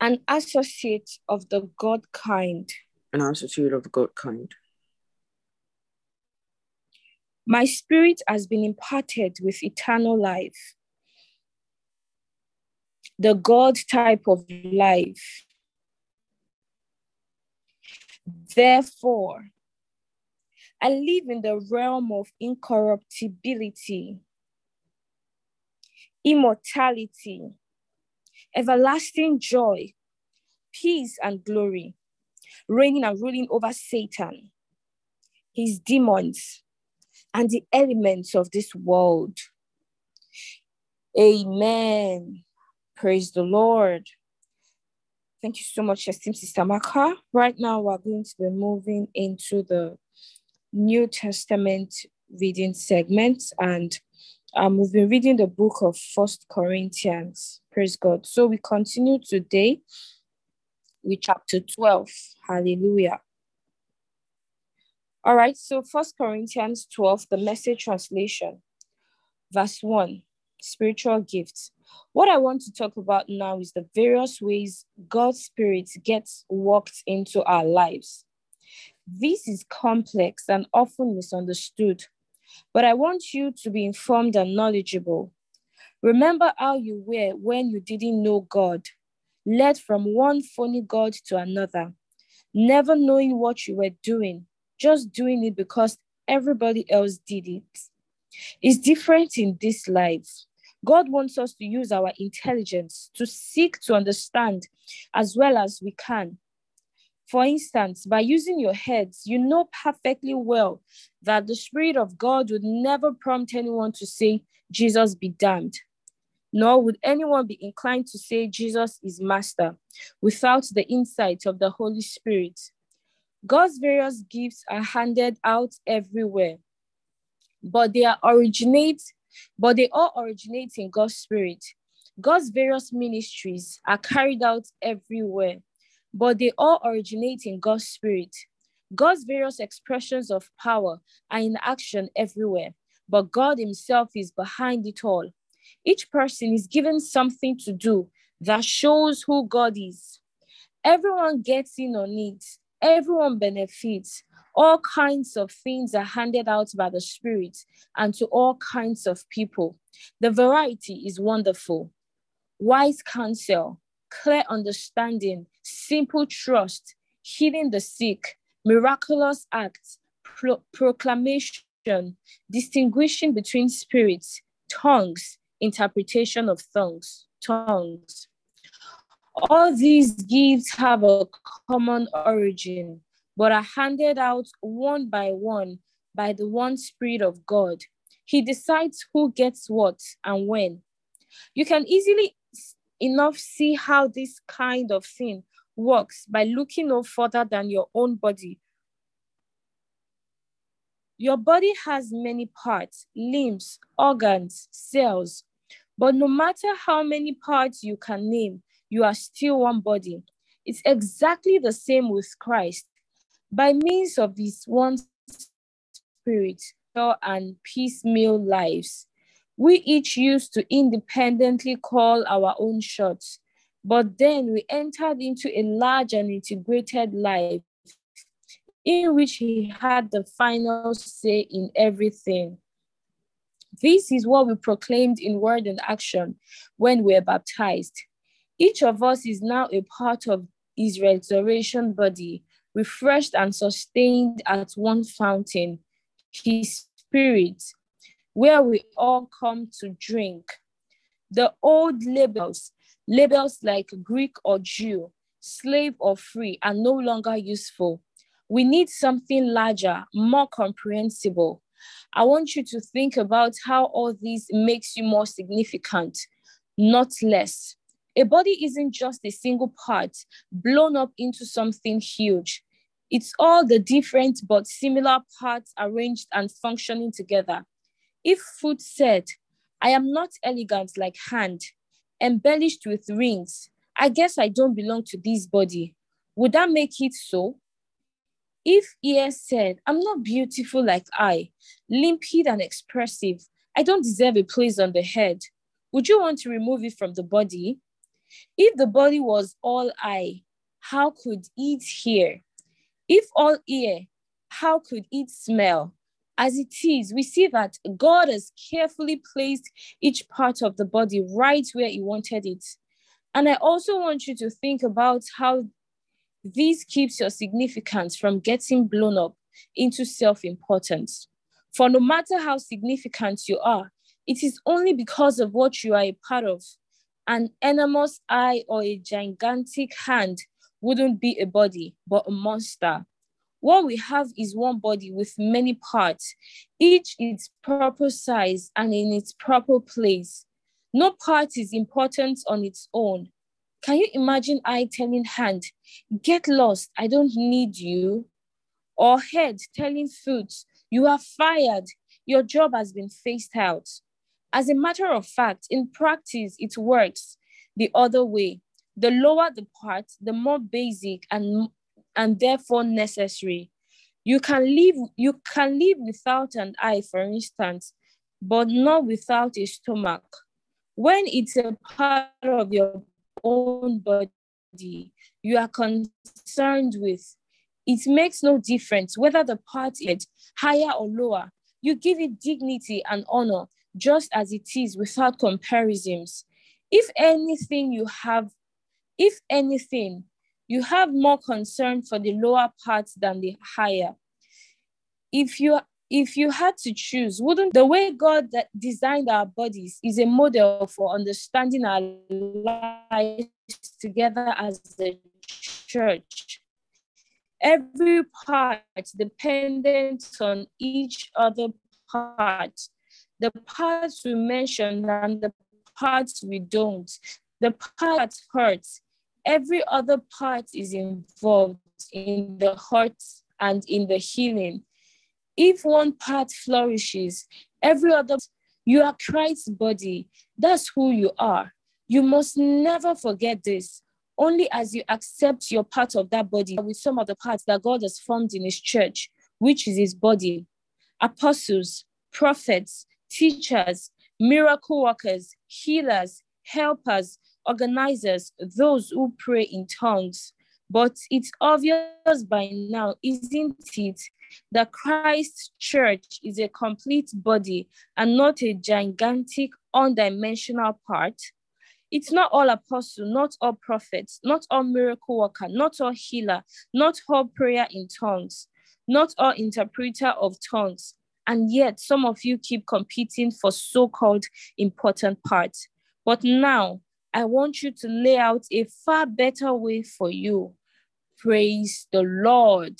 Speaker 1: an associate of the God kind.
Speaker 2: an associate of the God kind.
Speaker 1: My spirit has been imparted with eternal life, the God type of life. Therefore, I live in the realm of incorruptibility, immortality, everlasting joy, peace, and glory, reigning and ruling over Satan, his demons, and the elements of this world. Amen. Praise the Lord. Thank you so much, esteemed Sister Maka. Right now, we're going to be moving into the New Testament reading segment, and um, we've been reading the book of First Corinthians. Praise God. So we continue today with chapter 12. Hallelujah. All right, so First Corinthians 12, the message translation, verse 1, spiritual gifts. What I want to talk about now is the various ways God's Spirit gets worked into our lives. This is complex and often misunderstood, but I want you to be informed and knowledgeable. Remember how you were when you didn't know God, led from one phony God to another, never knowing what you were doing, just doing it because everybody else did it. It's different in this life. God wants us to use our intelligence to seek to understand as well as we can. For instance, by using your heads, you know perfectly well that the Spirit of God would never prompt anyone to say, Jesus be damned. Nor would anyone be inclined to say Jesus is Master without the insight of the Holy Spirit. God's various gifts are handed out everywhere, but they are originate, but they all originate in God's Spirit. God's various ministries are carried out everywhere, but they all originate in God's Spirit. God's various expressions of power are in action everywhere, but God Himself is behind it all. Each person is given something to do that shows who God is. Everyone gets in on it, everyone benefits. All kinds of things are handed out by the Spirit and to all kinds of people. The variety is wonderful. Wise counsel, clear understanding, simple trust, healing the sick, miraculous acts, pro- proclamation, distinguishing between spirits, tongues, interpretation of tongues, tongues. All these gifts have a common origin, but are handed out one by one by the one Spirit of God. He decides who gets what and when. You can easily enough see how this kind of thing works by looking no further than your own body. Your body has many parts, limbs, organs, cells, but no matter how many parts you can name, you are still one body. It's exactly the same with Christ. By means of this one spirit and piecemeal lives, we each used to independently call our own shots, but then we entered into a large and integrated life in which he had the final say in everything. This is what we proclaimed in word and action when we were baptized. Each of us is now a part of his resurrection body, refreshed and sustained at one fountain, his spirit, where we all come to drink. The old labels, labels like Greek or Jew, slave or free, are no longer useful. We need something larger, more comprehensible. I want you to think about how all this makes you more significant, not less. A body isn't just a single part blown up into something huge. It's all the different but similar parts arranged and functioning together. If foot said, I am not elegant like hand, embellished with rings, I guess I don't belong to this body. Would that make it so? If ear said, I'm not beautiful like eye, limpid and expressive, I don't deserve a place on the head, would you want to remove it from the body? If the body was all eye, how could it hear? If all ear, how could it smell? As it is, we see that God has carefully placed each part of the body right where He wanted it. And I also want you to think about how this keeps your significance from getting blown up into self importance. For no matter how significant you are, it is only because of what you are a part of an enormous eye or a gigantic hand wouldn't be a body, but a monster. What we have is one body with many parts, each its proper size and in its proper place. No part is important on its own. Can you imagine eye telling hand, get lost, I don't need you? Or head telling foot, you are fired, your job has been phased out. As a matter of fact, in practice, it works the other way. The lower the part, the more basic and, and therefore necessary. You can live, you can live without an eye, for instance, but not without a stomach. When it's a part of your own body you are concerned with, it makes no difference whether the part is higher or lower. You give it dignity and honor just as it is without comparisons. If anything, you have, if anything, you have more concern for the lower parts than the higher. If you if you had to choose, wouldn't the way God designed our bodies is a model for understanding our lives together as the church? Every part dependent on each other part the parts we mention and the parts we don't, the part hurts. Every other part is involved in the heart and in the healing. If one part flourishes, every other, you are Christ's body. That's who you are. You must never forget this. Only as you accept your part of that body with some of the parts that God has formed in His church, which is His body apostles, prophets, teachers, miracle workers, healers, helpers, organizers, those who pray in tongues. But it's obvious by now, isn't it, that Christ's church is a complete body and not a gigantic, undimensional part? It's not all apostle, not all prophets, not all miracle worker, not all healer, not all prayer in tongues, not all interpreter of tongues, and yet, some of you keep competing for so called important parts. But now, I want you to lay out a far better way for you. Praise the Lord.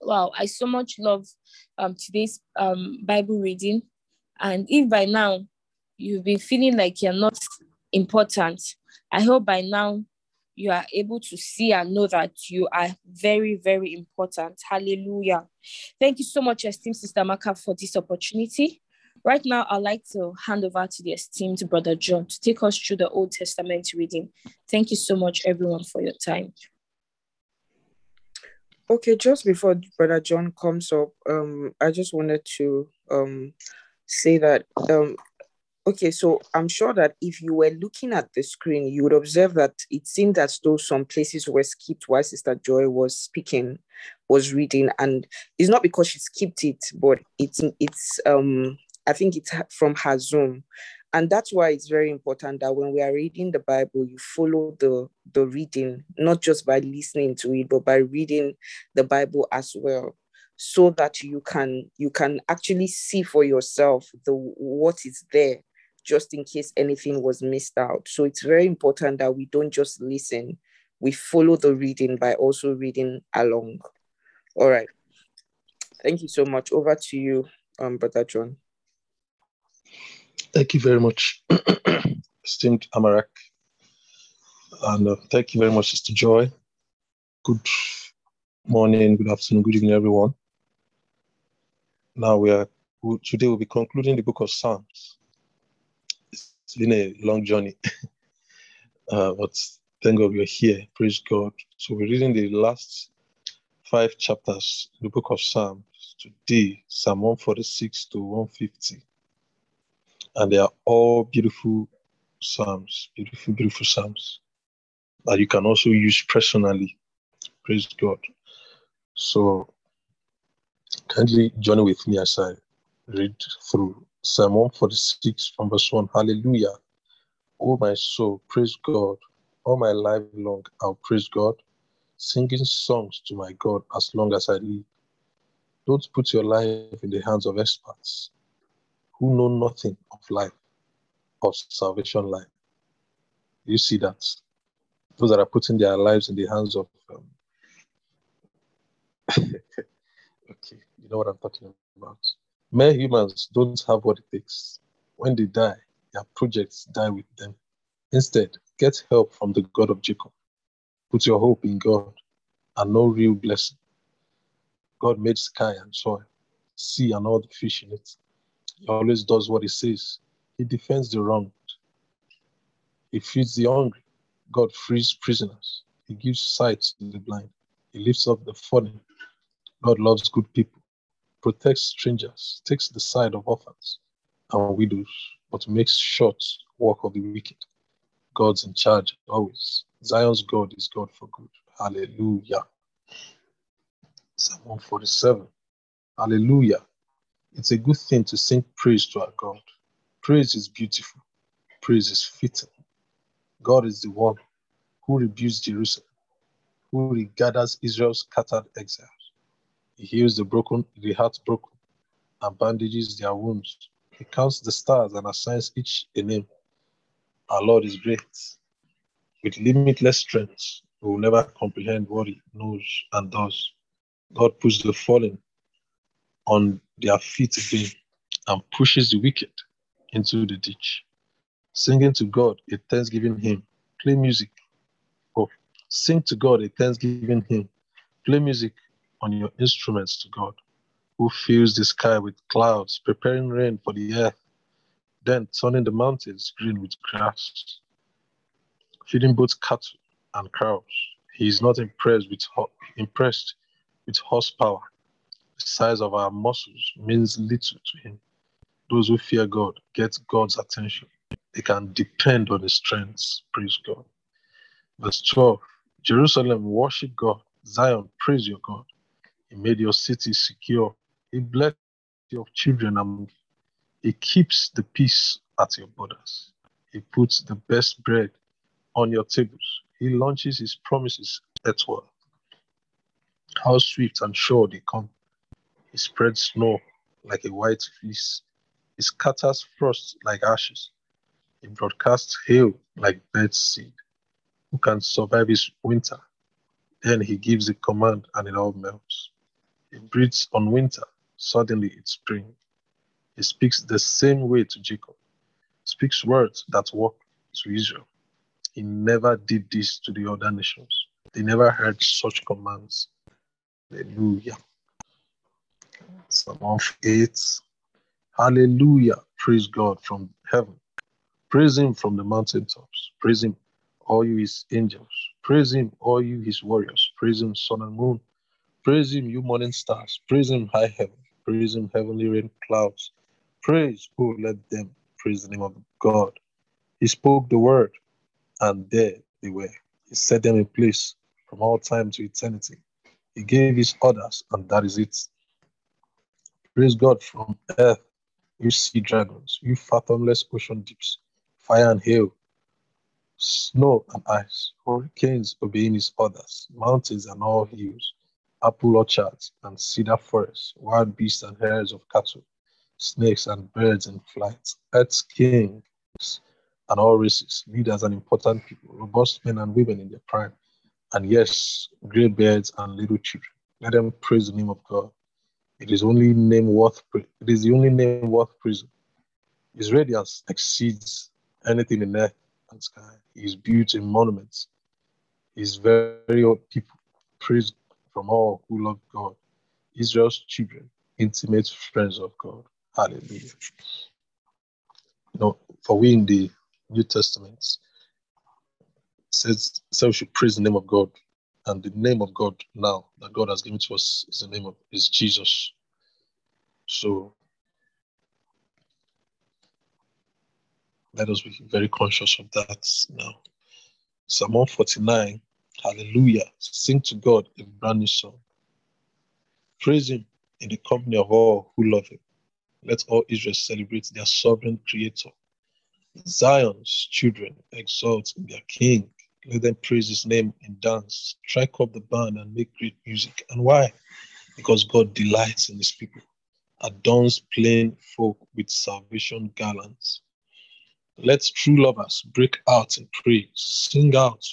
Speaker 1: Wow, I so much love um, today's um, Bible reading. And if by now you've been feeling like you're not important, I hope by now you are able to see and know that you are very, very important. Hallelujah. Thank you so much, esteemed Sister Maka, for this opportunity. Right now, I'd like to hand over to the esteemed Brother John to take us through the Old Testament reading. Thank you so much, everyone, for your time.
Speaker 2: Okay, just before Brother John comes up, um, I just wanted to um say that um Okay, so I'm sure that if you were looking at the screen, you would observe that it seemed as though some places were skipped while Sister Joy was speaking, was reading, and it's not because she skipped it, but it's it's um I think it's from Hazum. And that's why it's very important that when we are reading the Bible, you follow the, the reading, not just by listening to it, but by reading the Bible as well so that you can you can actually see for yourself the what is there just in case anything was missed out. So it's very important that we don't just listen. We follow the reading by also reading along. All right. Thank you so much. Over to you um brother john
Speaker 4: thank you very much esteemed amarak and uh, thank you very much sister joy good morning good afternoon good evening everyone now we are today we'll be concluding the book of Psalms. It's been a long journey, uh, but thank God we're here. Praise God. So we're reading the last five chapters, in the book of Psalms today, Psalm 146 to 150, and they are all beautiful psalms, beautiful, beautiful psalms that you can also use personally. Praise God. So Kindly join with me as I read through Psalm 146 from verse 1. Hallelujah. Oh, my soul, praise God. All my life long, I'll praise God, singing songs to my God as long as I live. Don't put your life in the hands of experts who know nothing of life, of salvation life. You see that? Those that are putting their lives in the hands of um, Okay, you know what I'm talking about. Mere humans don't have what it takes. When they die, their projects die with them. Instead, get help from the God of Jacob. Put your hope in God and no real blessing. God made sky and soil, sea and all the fish in it. He always does what he says. He defends the wronged. He feeds the hungry. God frees prisoners. He gives sight to the blind. He lifts up the fallen God loves good people, protects strangers, takes the side of orphans and widows, but makes short work of the wicked. God's in charge always. Zion's God is God for good. Hallelujah. Psalm 147. Hallelujah. It's a good thing to sing praise to our God. Praise is beautiful. Praise is fitting. God is the one who rebukes Jerusalem, who regathers Israel's scattered exiles. He heals the broken, the heartbroken, and bandages their wounds. He counts the stars and assigns each a name. Our Lord is great. With limitless strength, we will never comprehend what He knows and does. God puts the fallen on their feet again and pushes the wicked into the ditch. Singing to God a thanksgiving hymn. Play music. Oh, sing to God a thanksgiving hymn. Play music on your instruments to God, who fills the sky with clouds, preparing rain for the earth, then turning the mountains green with grass, feeding both cattle and cows. He is not impressed with impressed with horsepower. Size of our muscles means little to him. Those who fear God get God's attention. They can depend on his strength. Praise God. Verse 12 Jerusalem, worship God. Zion, praise your God. He made your city secure. He blessed your children and He keeps the peace at your borders. He puts the best bread on your tables. He launches His promises at work. How swift and sure they come. He spreads snow like a white fleece. He scatters frost like ashes. He broadcasts hail like bird seed. Who can survive his winter? Then he gives a command and it all melts. It breathes on winter, suddenly it's spring. He speaks the same way to Jacob, speaks words that work to Israel. He never did this to the other nations. They never heard such commands. Hallelujah. Psalm 8. Hallelujah. Praise God from heaven. Praise Him from the mountaintops. Praise Him, all you His angels. Praise Him, all you His warriors. Praise Him, sun and moon. Praise him, you morning stars. Praise him, high heaven. Praise him, heavenly rain clouds. Praise, who let them praise the name of God. He spoke the word, and there they were. He set them in place from all time to eternity. He gave his orders, and that is it. Praise God from earth, you sea dragons, you fathomless ocean deeps, fire and hail, snow and ice, hurricanes obeying his orders, mountains and all hills, apple orchards and cedar forests, wild beasts and herds of cattle, snakes and birds in flight, earth's kings and all races, leaders and important people, robust men and women in their prime, and yes, gray beards and little children. Let them praise the name of God. It is only name worth it is the only name worth praising. His radiance exceeds anything in earth and sky. His beauty in monuments. His very own people praise from all who love God. Israel's children, intimate friends of God. Hallelujah. You know, for we in the New Testament says so we should praise the name of God and the name of God now that God has given to us is the name of is Jesus. So let us be very conscious of that now. Psalm 149, hallelujah. Sing to God a brand new song. Praise him in the company of all who love him. Let all Israel celebrate their sovereign creator. Zion's children exult in their king let them praise his name in dance, strike up the band and make great music. And why? Because God delights in his people, adorns plain folk with salvation garlands. Let true lovers break out in praise, sing out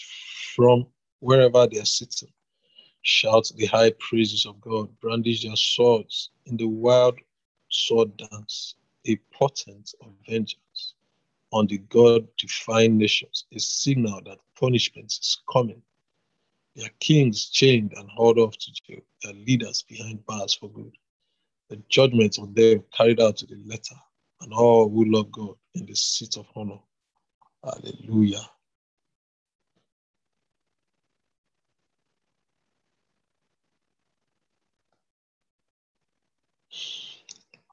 Speaker 4: from wherever they are sitting, shout the high praises of God, brandish their swords in the wild sword dance, a portent of vengeance on the God defined nations, a signal that punishment is coming. Their kings chained and hauled off to jail, their leaders behind bars for good. The judgment on them carried out to the letter, and all who love God in the seat of honor. Hallelujah.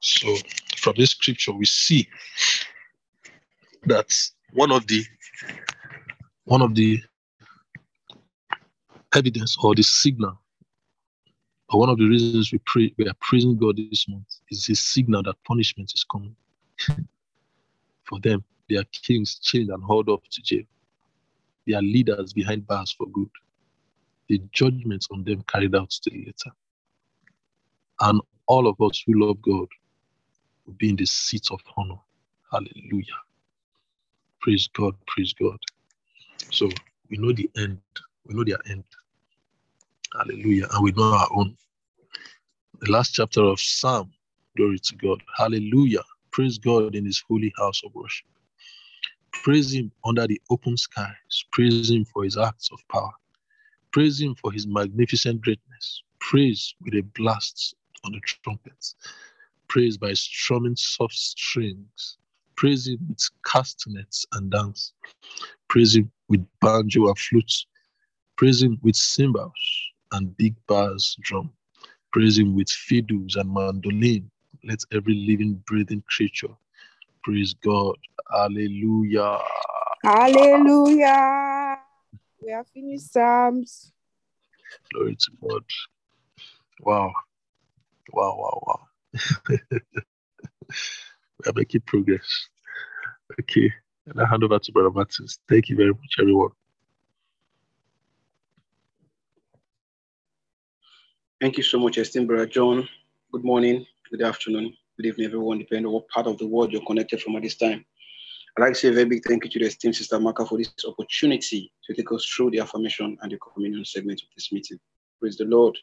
Speaker 4: So, from this scripture, we see that one of the one of the evidence or the signal or one of the reasons we pray we are praising God this month is a signal that punishment is coming for them. Their kings chained and hauled up to jail. Their leaders behind bars for good. The judgment on them carried out the letter. And all of us who love God will be in the seat of honor. Hallelujah. Praise God, praise God. So we know the end. We know their end. Hallelujah. And we know our own. The last chapter of Psalm. Glory to God. Hallelujah. Praise God in his holy house of worship. Praise him under the open skies. Praise him for his acts of power. Praise him for his magnificent greatness. Praise with a blast on the trumpets. Praise by strumming soft strings. Praise him with castanets and dance. Praise him with banjo and flute. Praise him with cymbals and big bass drum. Praise him with fiddles and mandolin. Let every living, breathing creature praise God. Hallelujah.
Speaker 2: Hallelujah. We have finished Psalms.
Speaker 4: Glory to God. Wow. Wow, wow, wow. we are making progress. Okay. And I hand over to Brother Martins. Thank you very much, everyone.
Speaker 5: Thank you so much, esteemed Brother John. Good morning, good afternoon, good evening, everyone, depending on what part of the world you're connected from at this time. I'd like to say a very big thank you to the esteemed Sister Maka for this opportunity to take us through the affirmation and the communion segment of this meeting. Praise the Lord.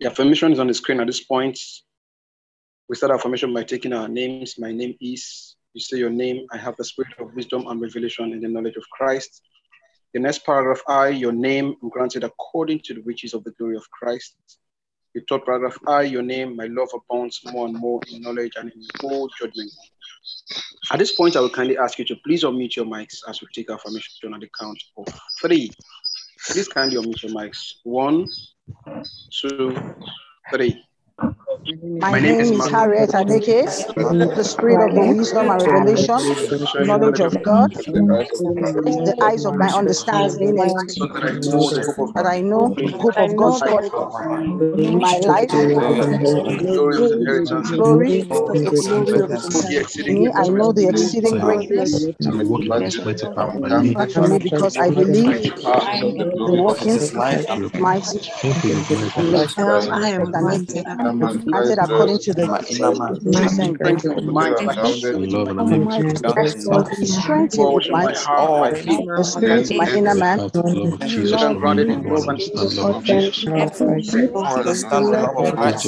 Speaker 5: The affirmation is on the screen at this point. We start affirmation by taking our names. My name is, you say your name, I have the spirit of wisdom and revelation in the knowledge of Christ. The next paragraph, I, your name, am granted according to the riches of the glory of Christ. The third paragraph, I, your name, my love abounds more and more in knowledge and in full judgment. At this point, I will kindly ask you to please unmute your mics as we take affirmation on the count of three. Please kindly unmute your mics. One, two, three.
Speaker 6: My name is Harriet Adeke, the spirit of the wisdom and revelation, knowledge of God, the eyes of my understanding, that I know the hope of God's calling in my life, glory, me, I know the exceeding greatness me because I believe the working mighty I am granted according to the strengthened with my the spirit in my inner man.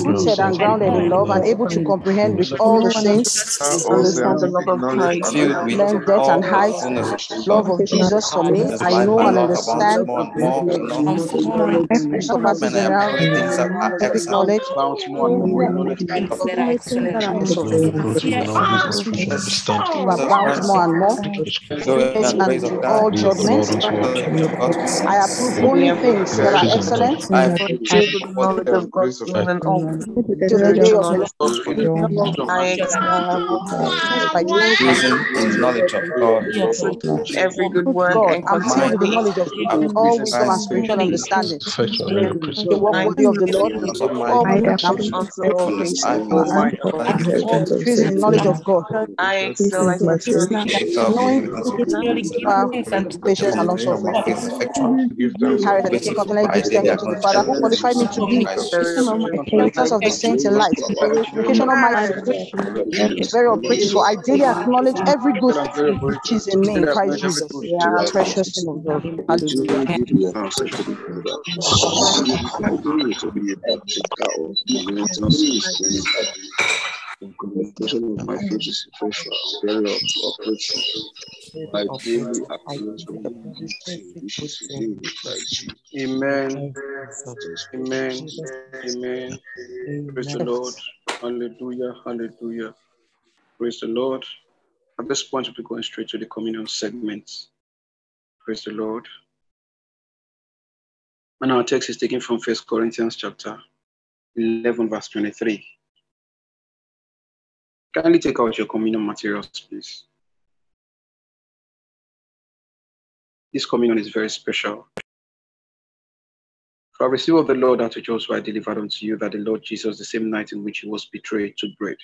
Speaker 6: Rooted and grounded in love and able to comprehend with all the saints understand the love of Christ, learn depth and height, love of Jesus for me. I know and understand surpasses general epic knowledge. Abounds more and more. And all judgments. I approve only things that are excellent. To
Speaker 3: knowledge of God's will and.
Speaker 6: To the day of the
Speaker 7: Using in knowledge of God.
Speaker 3: Every good work and
Speaker 6: I'm filled with the knowledge of all wisdom and spiritual understanding. The work of the Lord, all wisdom
Speaker 3: unto all things.
Speaker 6: and filled in knowledge of God,
Speaker 3: I excel like my
Speaker 6: knowing power, patience, and long suffering. Harriet and the covenant gives thanks unto the Father who qualified me to be because of the saints in light. Purification of my is very operative, for I daily acknowledge every good which is in me in Christ Jesus. Precious name of God. Hallelujah.
Speaker 8: Communication of my faith is very operative. My daily
Speaker 5: Amen. Amen. Amen. Praise the Lord. Hallelujah. Hallelujah. Praise the Lord. At this point, we'll be going straight to the communion segment. Praise the Lord. And our text is taken from First Corinthians chapter 11, verse 23. Kindly take out your communion materials, please. This communion is very special. For I received of the Lord that which also I delivered unto you, that the Lord Jesus, the same night in which he was betrayed, took bread.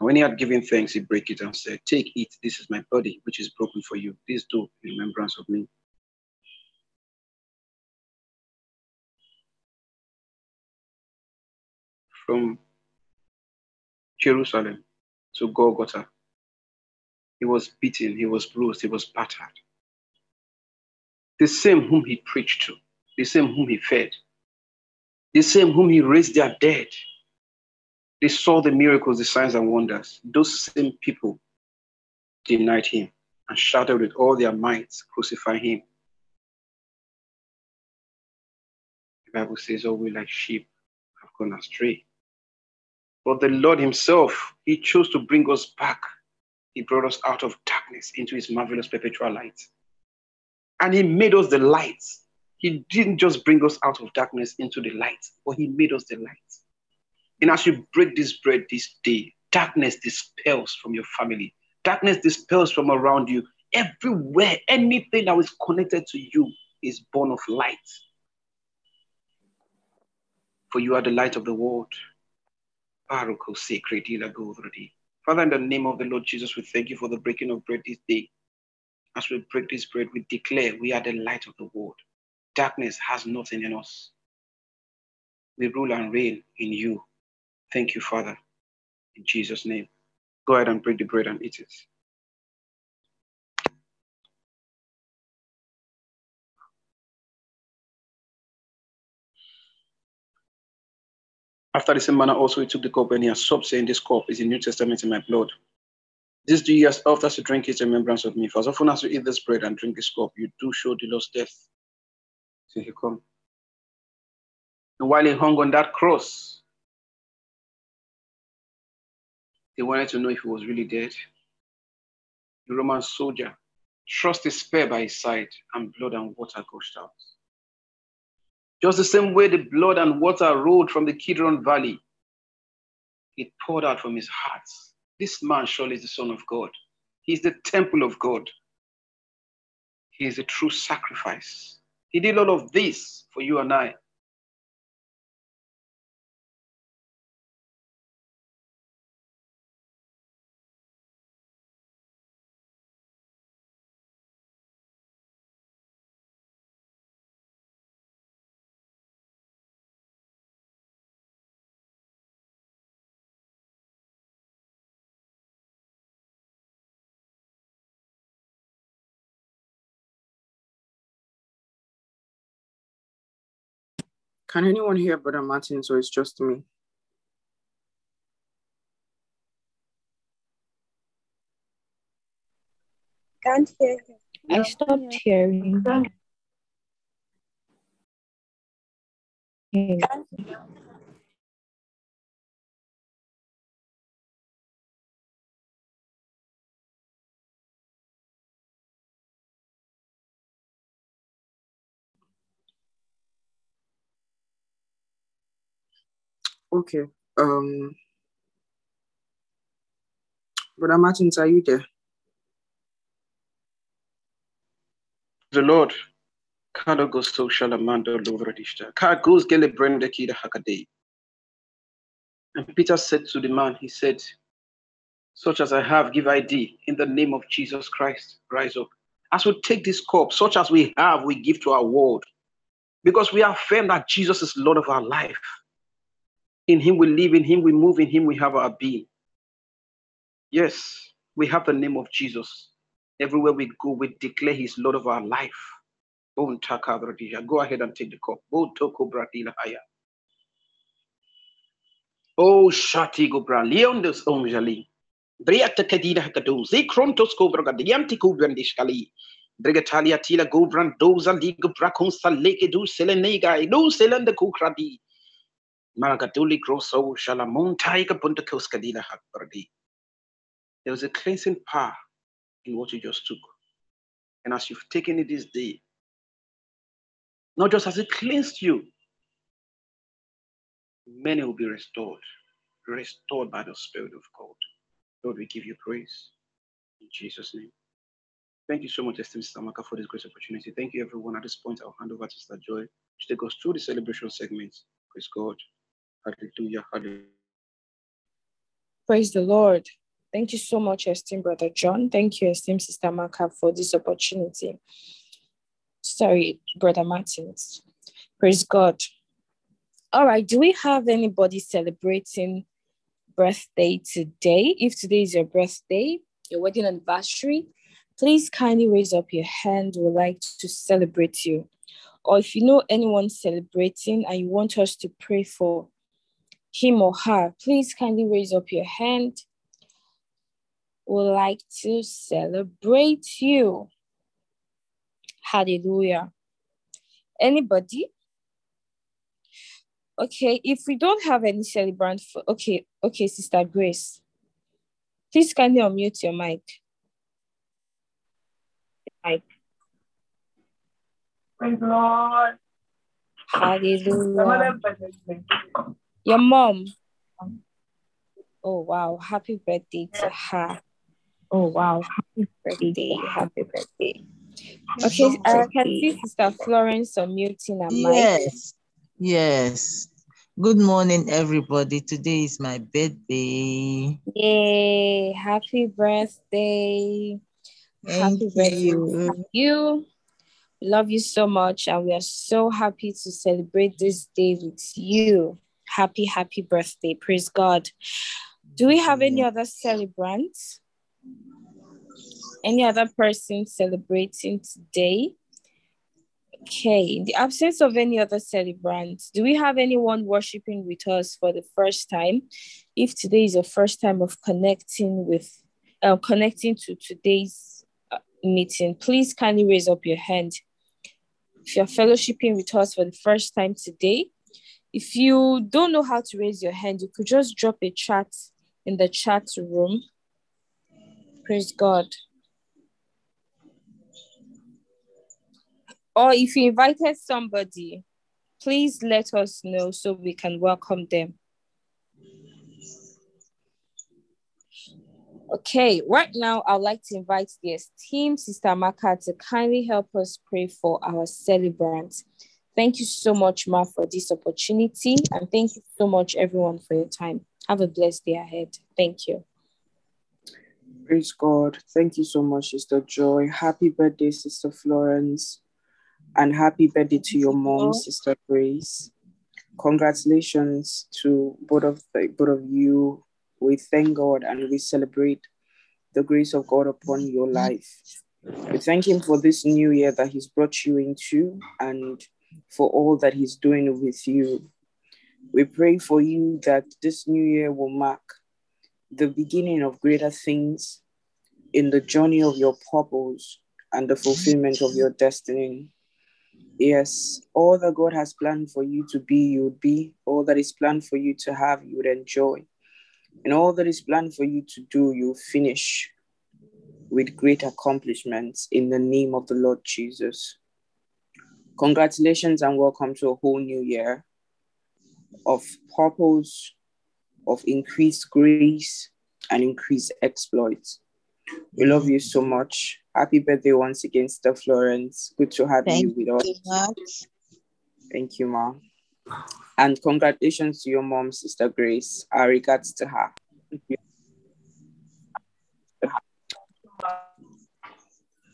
Speaker 5: And when he had given thanks, he brake it and said, Take, it. this is my body, which is broken for you. This do in remembrance of me. From Jerusalem to Golgotha, he was beaten, he was bruised, he was battered. The same whom he preached to, the same whom he fed, the same whom he raised their dead. They saw the miracles, the signs and wonders. Those same people denied him and shouted with all their might, crucify him. The Bible says, Oh, we like sheep have gone astray. But the Lord Himself, He chose to bring us back. He brought us out of darkness into His marvelous perpetual light. And He made us the light. He didn't just bring us out of darkness into the light, but He made us the light. And as you break this bread this day, darkness dispels from your family, darkness dispels from around you. Everywhere, anything that is connected to you is born of light. For you are the light of the world. Father, in the name of the Lord Jesus, we thank you for the breaking of bread this day. As we break this bread, we declare we are the light of the world. Darkness has nothing in us. We rule and reign in you. Thank you, Father. In Jesus' name. Go ahead and break the bread and eat it. After the same manner, also he took the cup and he supped, saying, This cup is the New Testament in my blood. This do ye as often as you drink it remembrance of me. For as often as you eat this bread and drink this cup, you do show the Lord's death till he come. And while he hung on that cross, they wanted to know if he was really dead. The Roman soldier thrust a spear by his side, and blood and water gushed out. Just the same way the blood and water rolled from the Kidron Valley It poured out from his heart. This man surely is the Son of God. He's the temple of God. He is a true sacrifice. He did all of this for you and I.
Speaker 2: Can anyone hear Brother Martin? So it's just me.
Speaker 1: Can't hear him. I stopped hearing. him.
Speaker 2: Okay. Um, Brother Martins, are you there?
Speaker 5: The Lord. Kada goes social amanda lovradishta. Kada goes gele brenda kida hakade. And Peter said to the man, he said, Such as I have, give I thee in the name of Jesus Christ. Rise up. As we take this cup, such as we have, we give to our world. Because we affirm that Jesus is Lord of our life. In him we live, in him we move, in him we have our being. Yes, we have the name of Jesus. Everywhere we go, we declare he's Lord of our life. Go ahead and take the cup. Oh, Shati Gobra, Leondos Omjali. Briata Kadina Hakadum, Zikrontos Cobra, the Yanti Kubrandishkali. Brigatalia Tila Gobran, Doza Liga Braconsa Lake do Selenega, no Selenda Kukradi. Maragaduli Grosso Shalamon Taiga Punta Koskadina Hakbardi. There was a cleansing power in what you just took. And as you've taken it this day, not just as it cleansed you, many will be restored, restored by the Spirit of God. Lord, we give you praise in Jesus' name. Thank you so much, esteemed Sister for this great opportunity. Thank you, everyone. At this point, I'll hand over to Sister Joy to take us through the celebration segments. Praise God. Hallelujah. Hallelujah.
Speaker 1: Praise the Lord. Thank you so much, esteemed Brother John. Thank you, esteemed Sister Maka, for this opportunity. Sorry, Brother Martins. Praise God. All right, do we have anybody celebrating birthday today? If today is your birthday, your wedding anniversary, please kindly raise up your hand. We'd like to celebrate you. Or if you know anyone celebrating and you want us to pray for him or her, please kindly raise up your hand. We'd like to celebrate you. Hallelujah. Anybody? Okay, if we don't have any celebrant for okay, okay, Sister Grace. Please kindly unmute your mic. Mic.
Speaker 3: Praise the Lord.
Speaker 1: Hallelujah. Your ah. mom. Oh wow, happy birthday to her. Oh wow, happy birthday, happy birthday. Okay, uh, I can see Sister Florence unmuting her mic.
Speaker 9: Yes, yes. Good morning, everybody. Today is my birthday.
Speaker 1: Yay, happy birthday.
Speaker 9: Thank
Speaker 1: happy birthday
Speaker 9: you.
Speaker 1: to you. We Love you so much, and we are so happy to celebrate this day with you. Happy, happy birthday. Praise God. Do we have any other celebrants? Any other person celebrating today? Okay, in the absence of any other celebrants, do we have anyone worshiping with us for the first time? If today is your first time of connecting with, uh, connecting to today's uh, meeting, please kindly raise up your hand. If you're fellowshipping with us for the first time today, if you don't know how to raise your hand, you could just drop a chat in the chat room. Praise God. Or if you invited somebody, please let us know so we can welcome them. Okay, right now I'd like to invite the esteemed Sister Maka to kindly help us pray for our celebrants. Thank you so much, Ma, for this opportunity, and thank you so much, everyone, for your time. Have a blessed day ahead. Thank you.
Speaker 2: Praise God. Thank you so much, Sister Joy. Happy birthday, Sister Florence. And happy birthday to your mom, Sister Grace. Congratulations to both of the, both of you. We thank God and we celebrate the grace of God upon your life. We thank Him for this new year that He's brought you into and for all that He's doing with you. We pray for you that this new year will mark the beginning of greater things in the journey of your purpose and the fulfillment of your destiny. Yes, all that God has planned for you to be, you would be. All that is planned for you to have, you would enjoy. And all that is planned for you to do, you'll finish with great accomplishments in the name of the Lord Jesus. Congratulations and welcome to a whole new year of purpose, of increased grace, and increased exploits. We love you so much. Happy birthday once again, Sister Florence. Good to have
Speaker 9: Thank
Speaker 2: you with us.
Speaker 9: much.
Speaker 2: Thank you, Ma. And congratulations to your mom, Sister Grace. Our regards to her.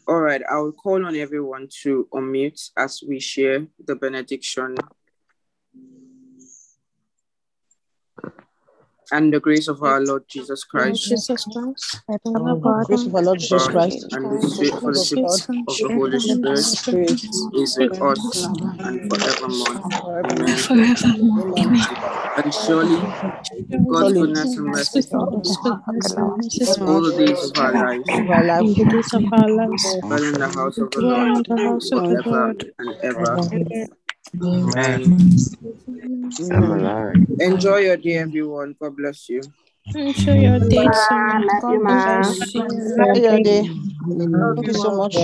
Speaker 2: All right, I will call on everyone to unmute as we share the benediction. And the grace of our Lord Jesus Christ,
Speaker 6: Jesus Christ,
Speaker 9: Oh,
Speaker 6: the grace of our Lord Jesus Christ,
Speaker 2: and the sweet fellowship of the Holy Spirit is with us and forevermore. Amen.
Speaker 6: forevermore. Amen.
Speaker 2: And surely God's
Speaker 6: Surely,
Speaker 2: goodness and mercy
Speaker 6: God's goodness and mercy
Speaker 2: all the days of our lives
Speaker 6: of life, in the days of our lives,
Speaker 2: dwell in the house of the Lord
Speaker 6: in the house of the
Speaker 2: forever and ever.
Speaker 9: Amen.
Speaker 2: Amen. Enjoy your day, everyone. God bless you.
Speaker 6: Enjoy your day, so
Speaker 3: Ma, love
Speaker 6: God bless you.
Speaker 10: Enjoy your day. Thank you so much.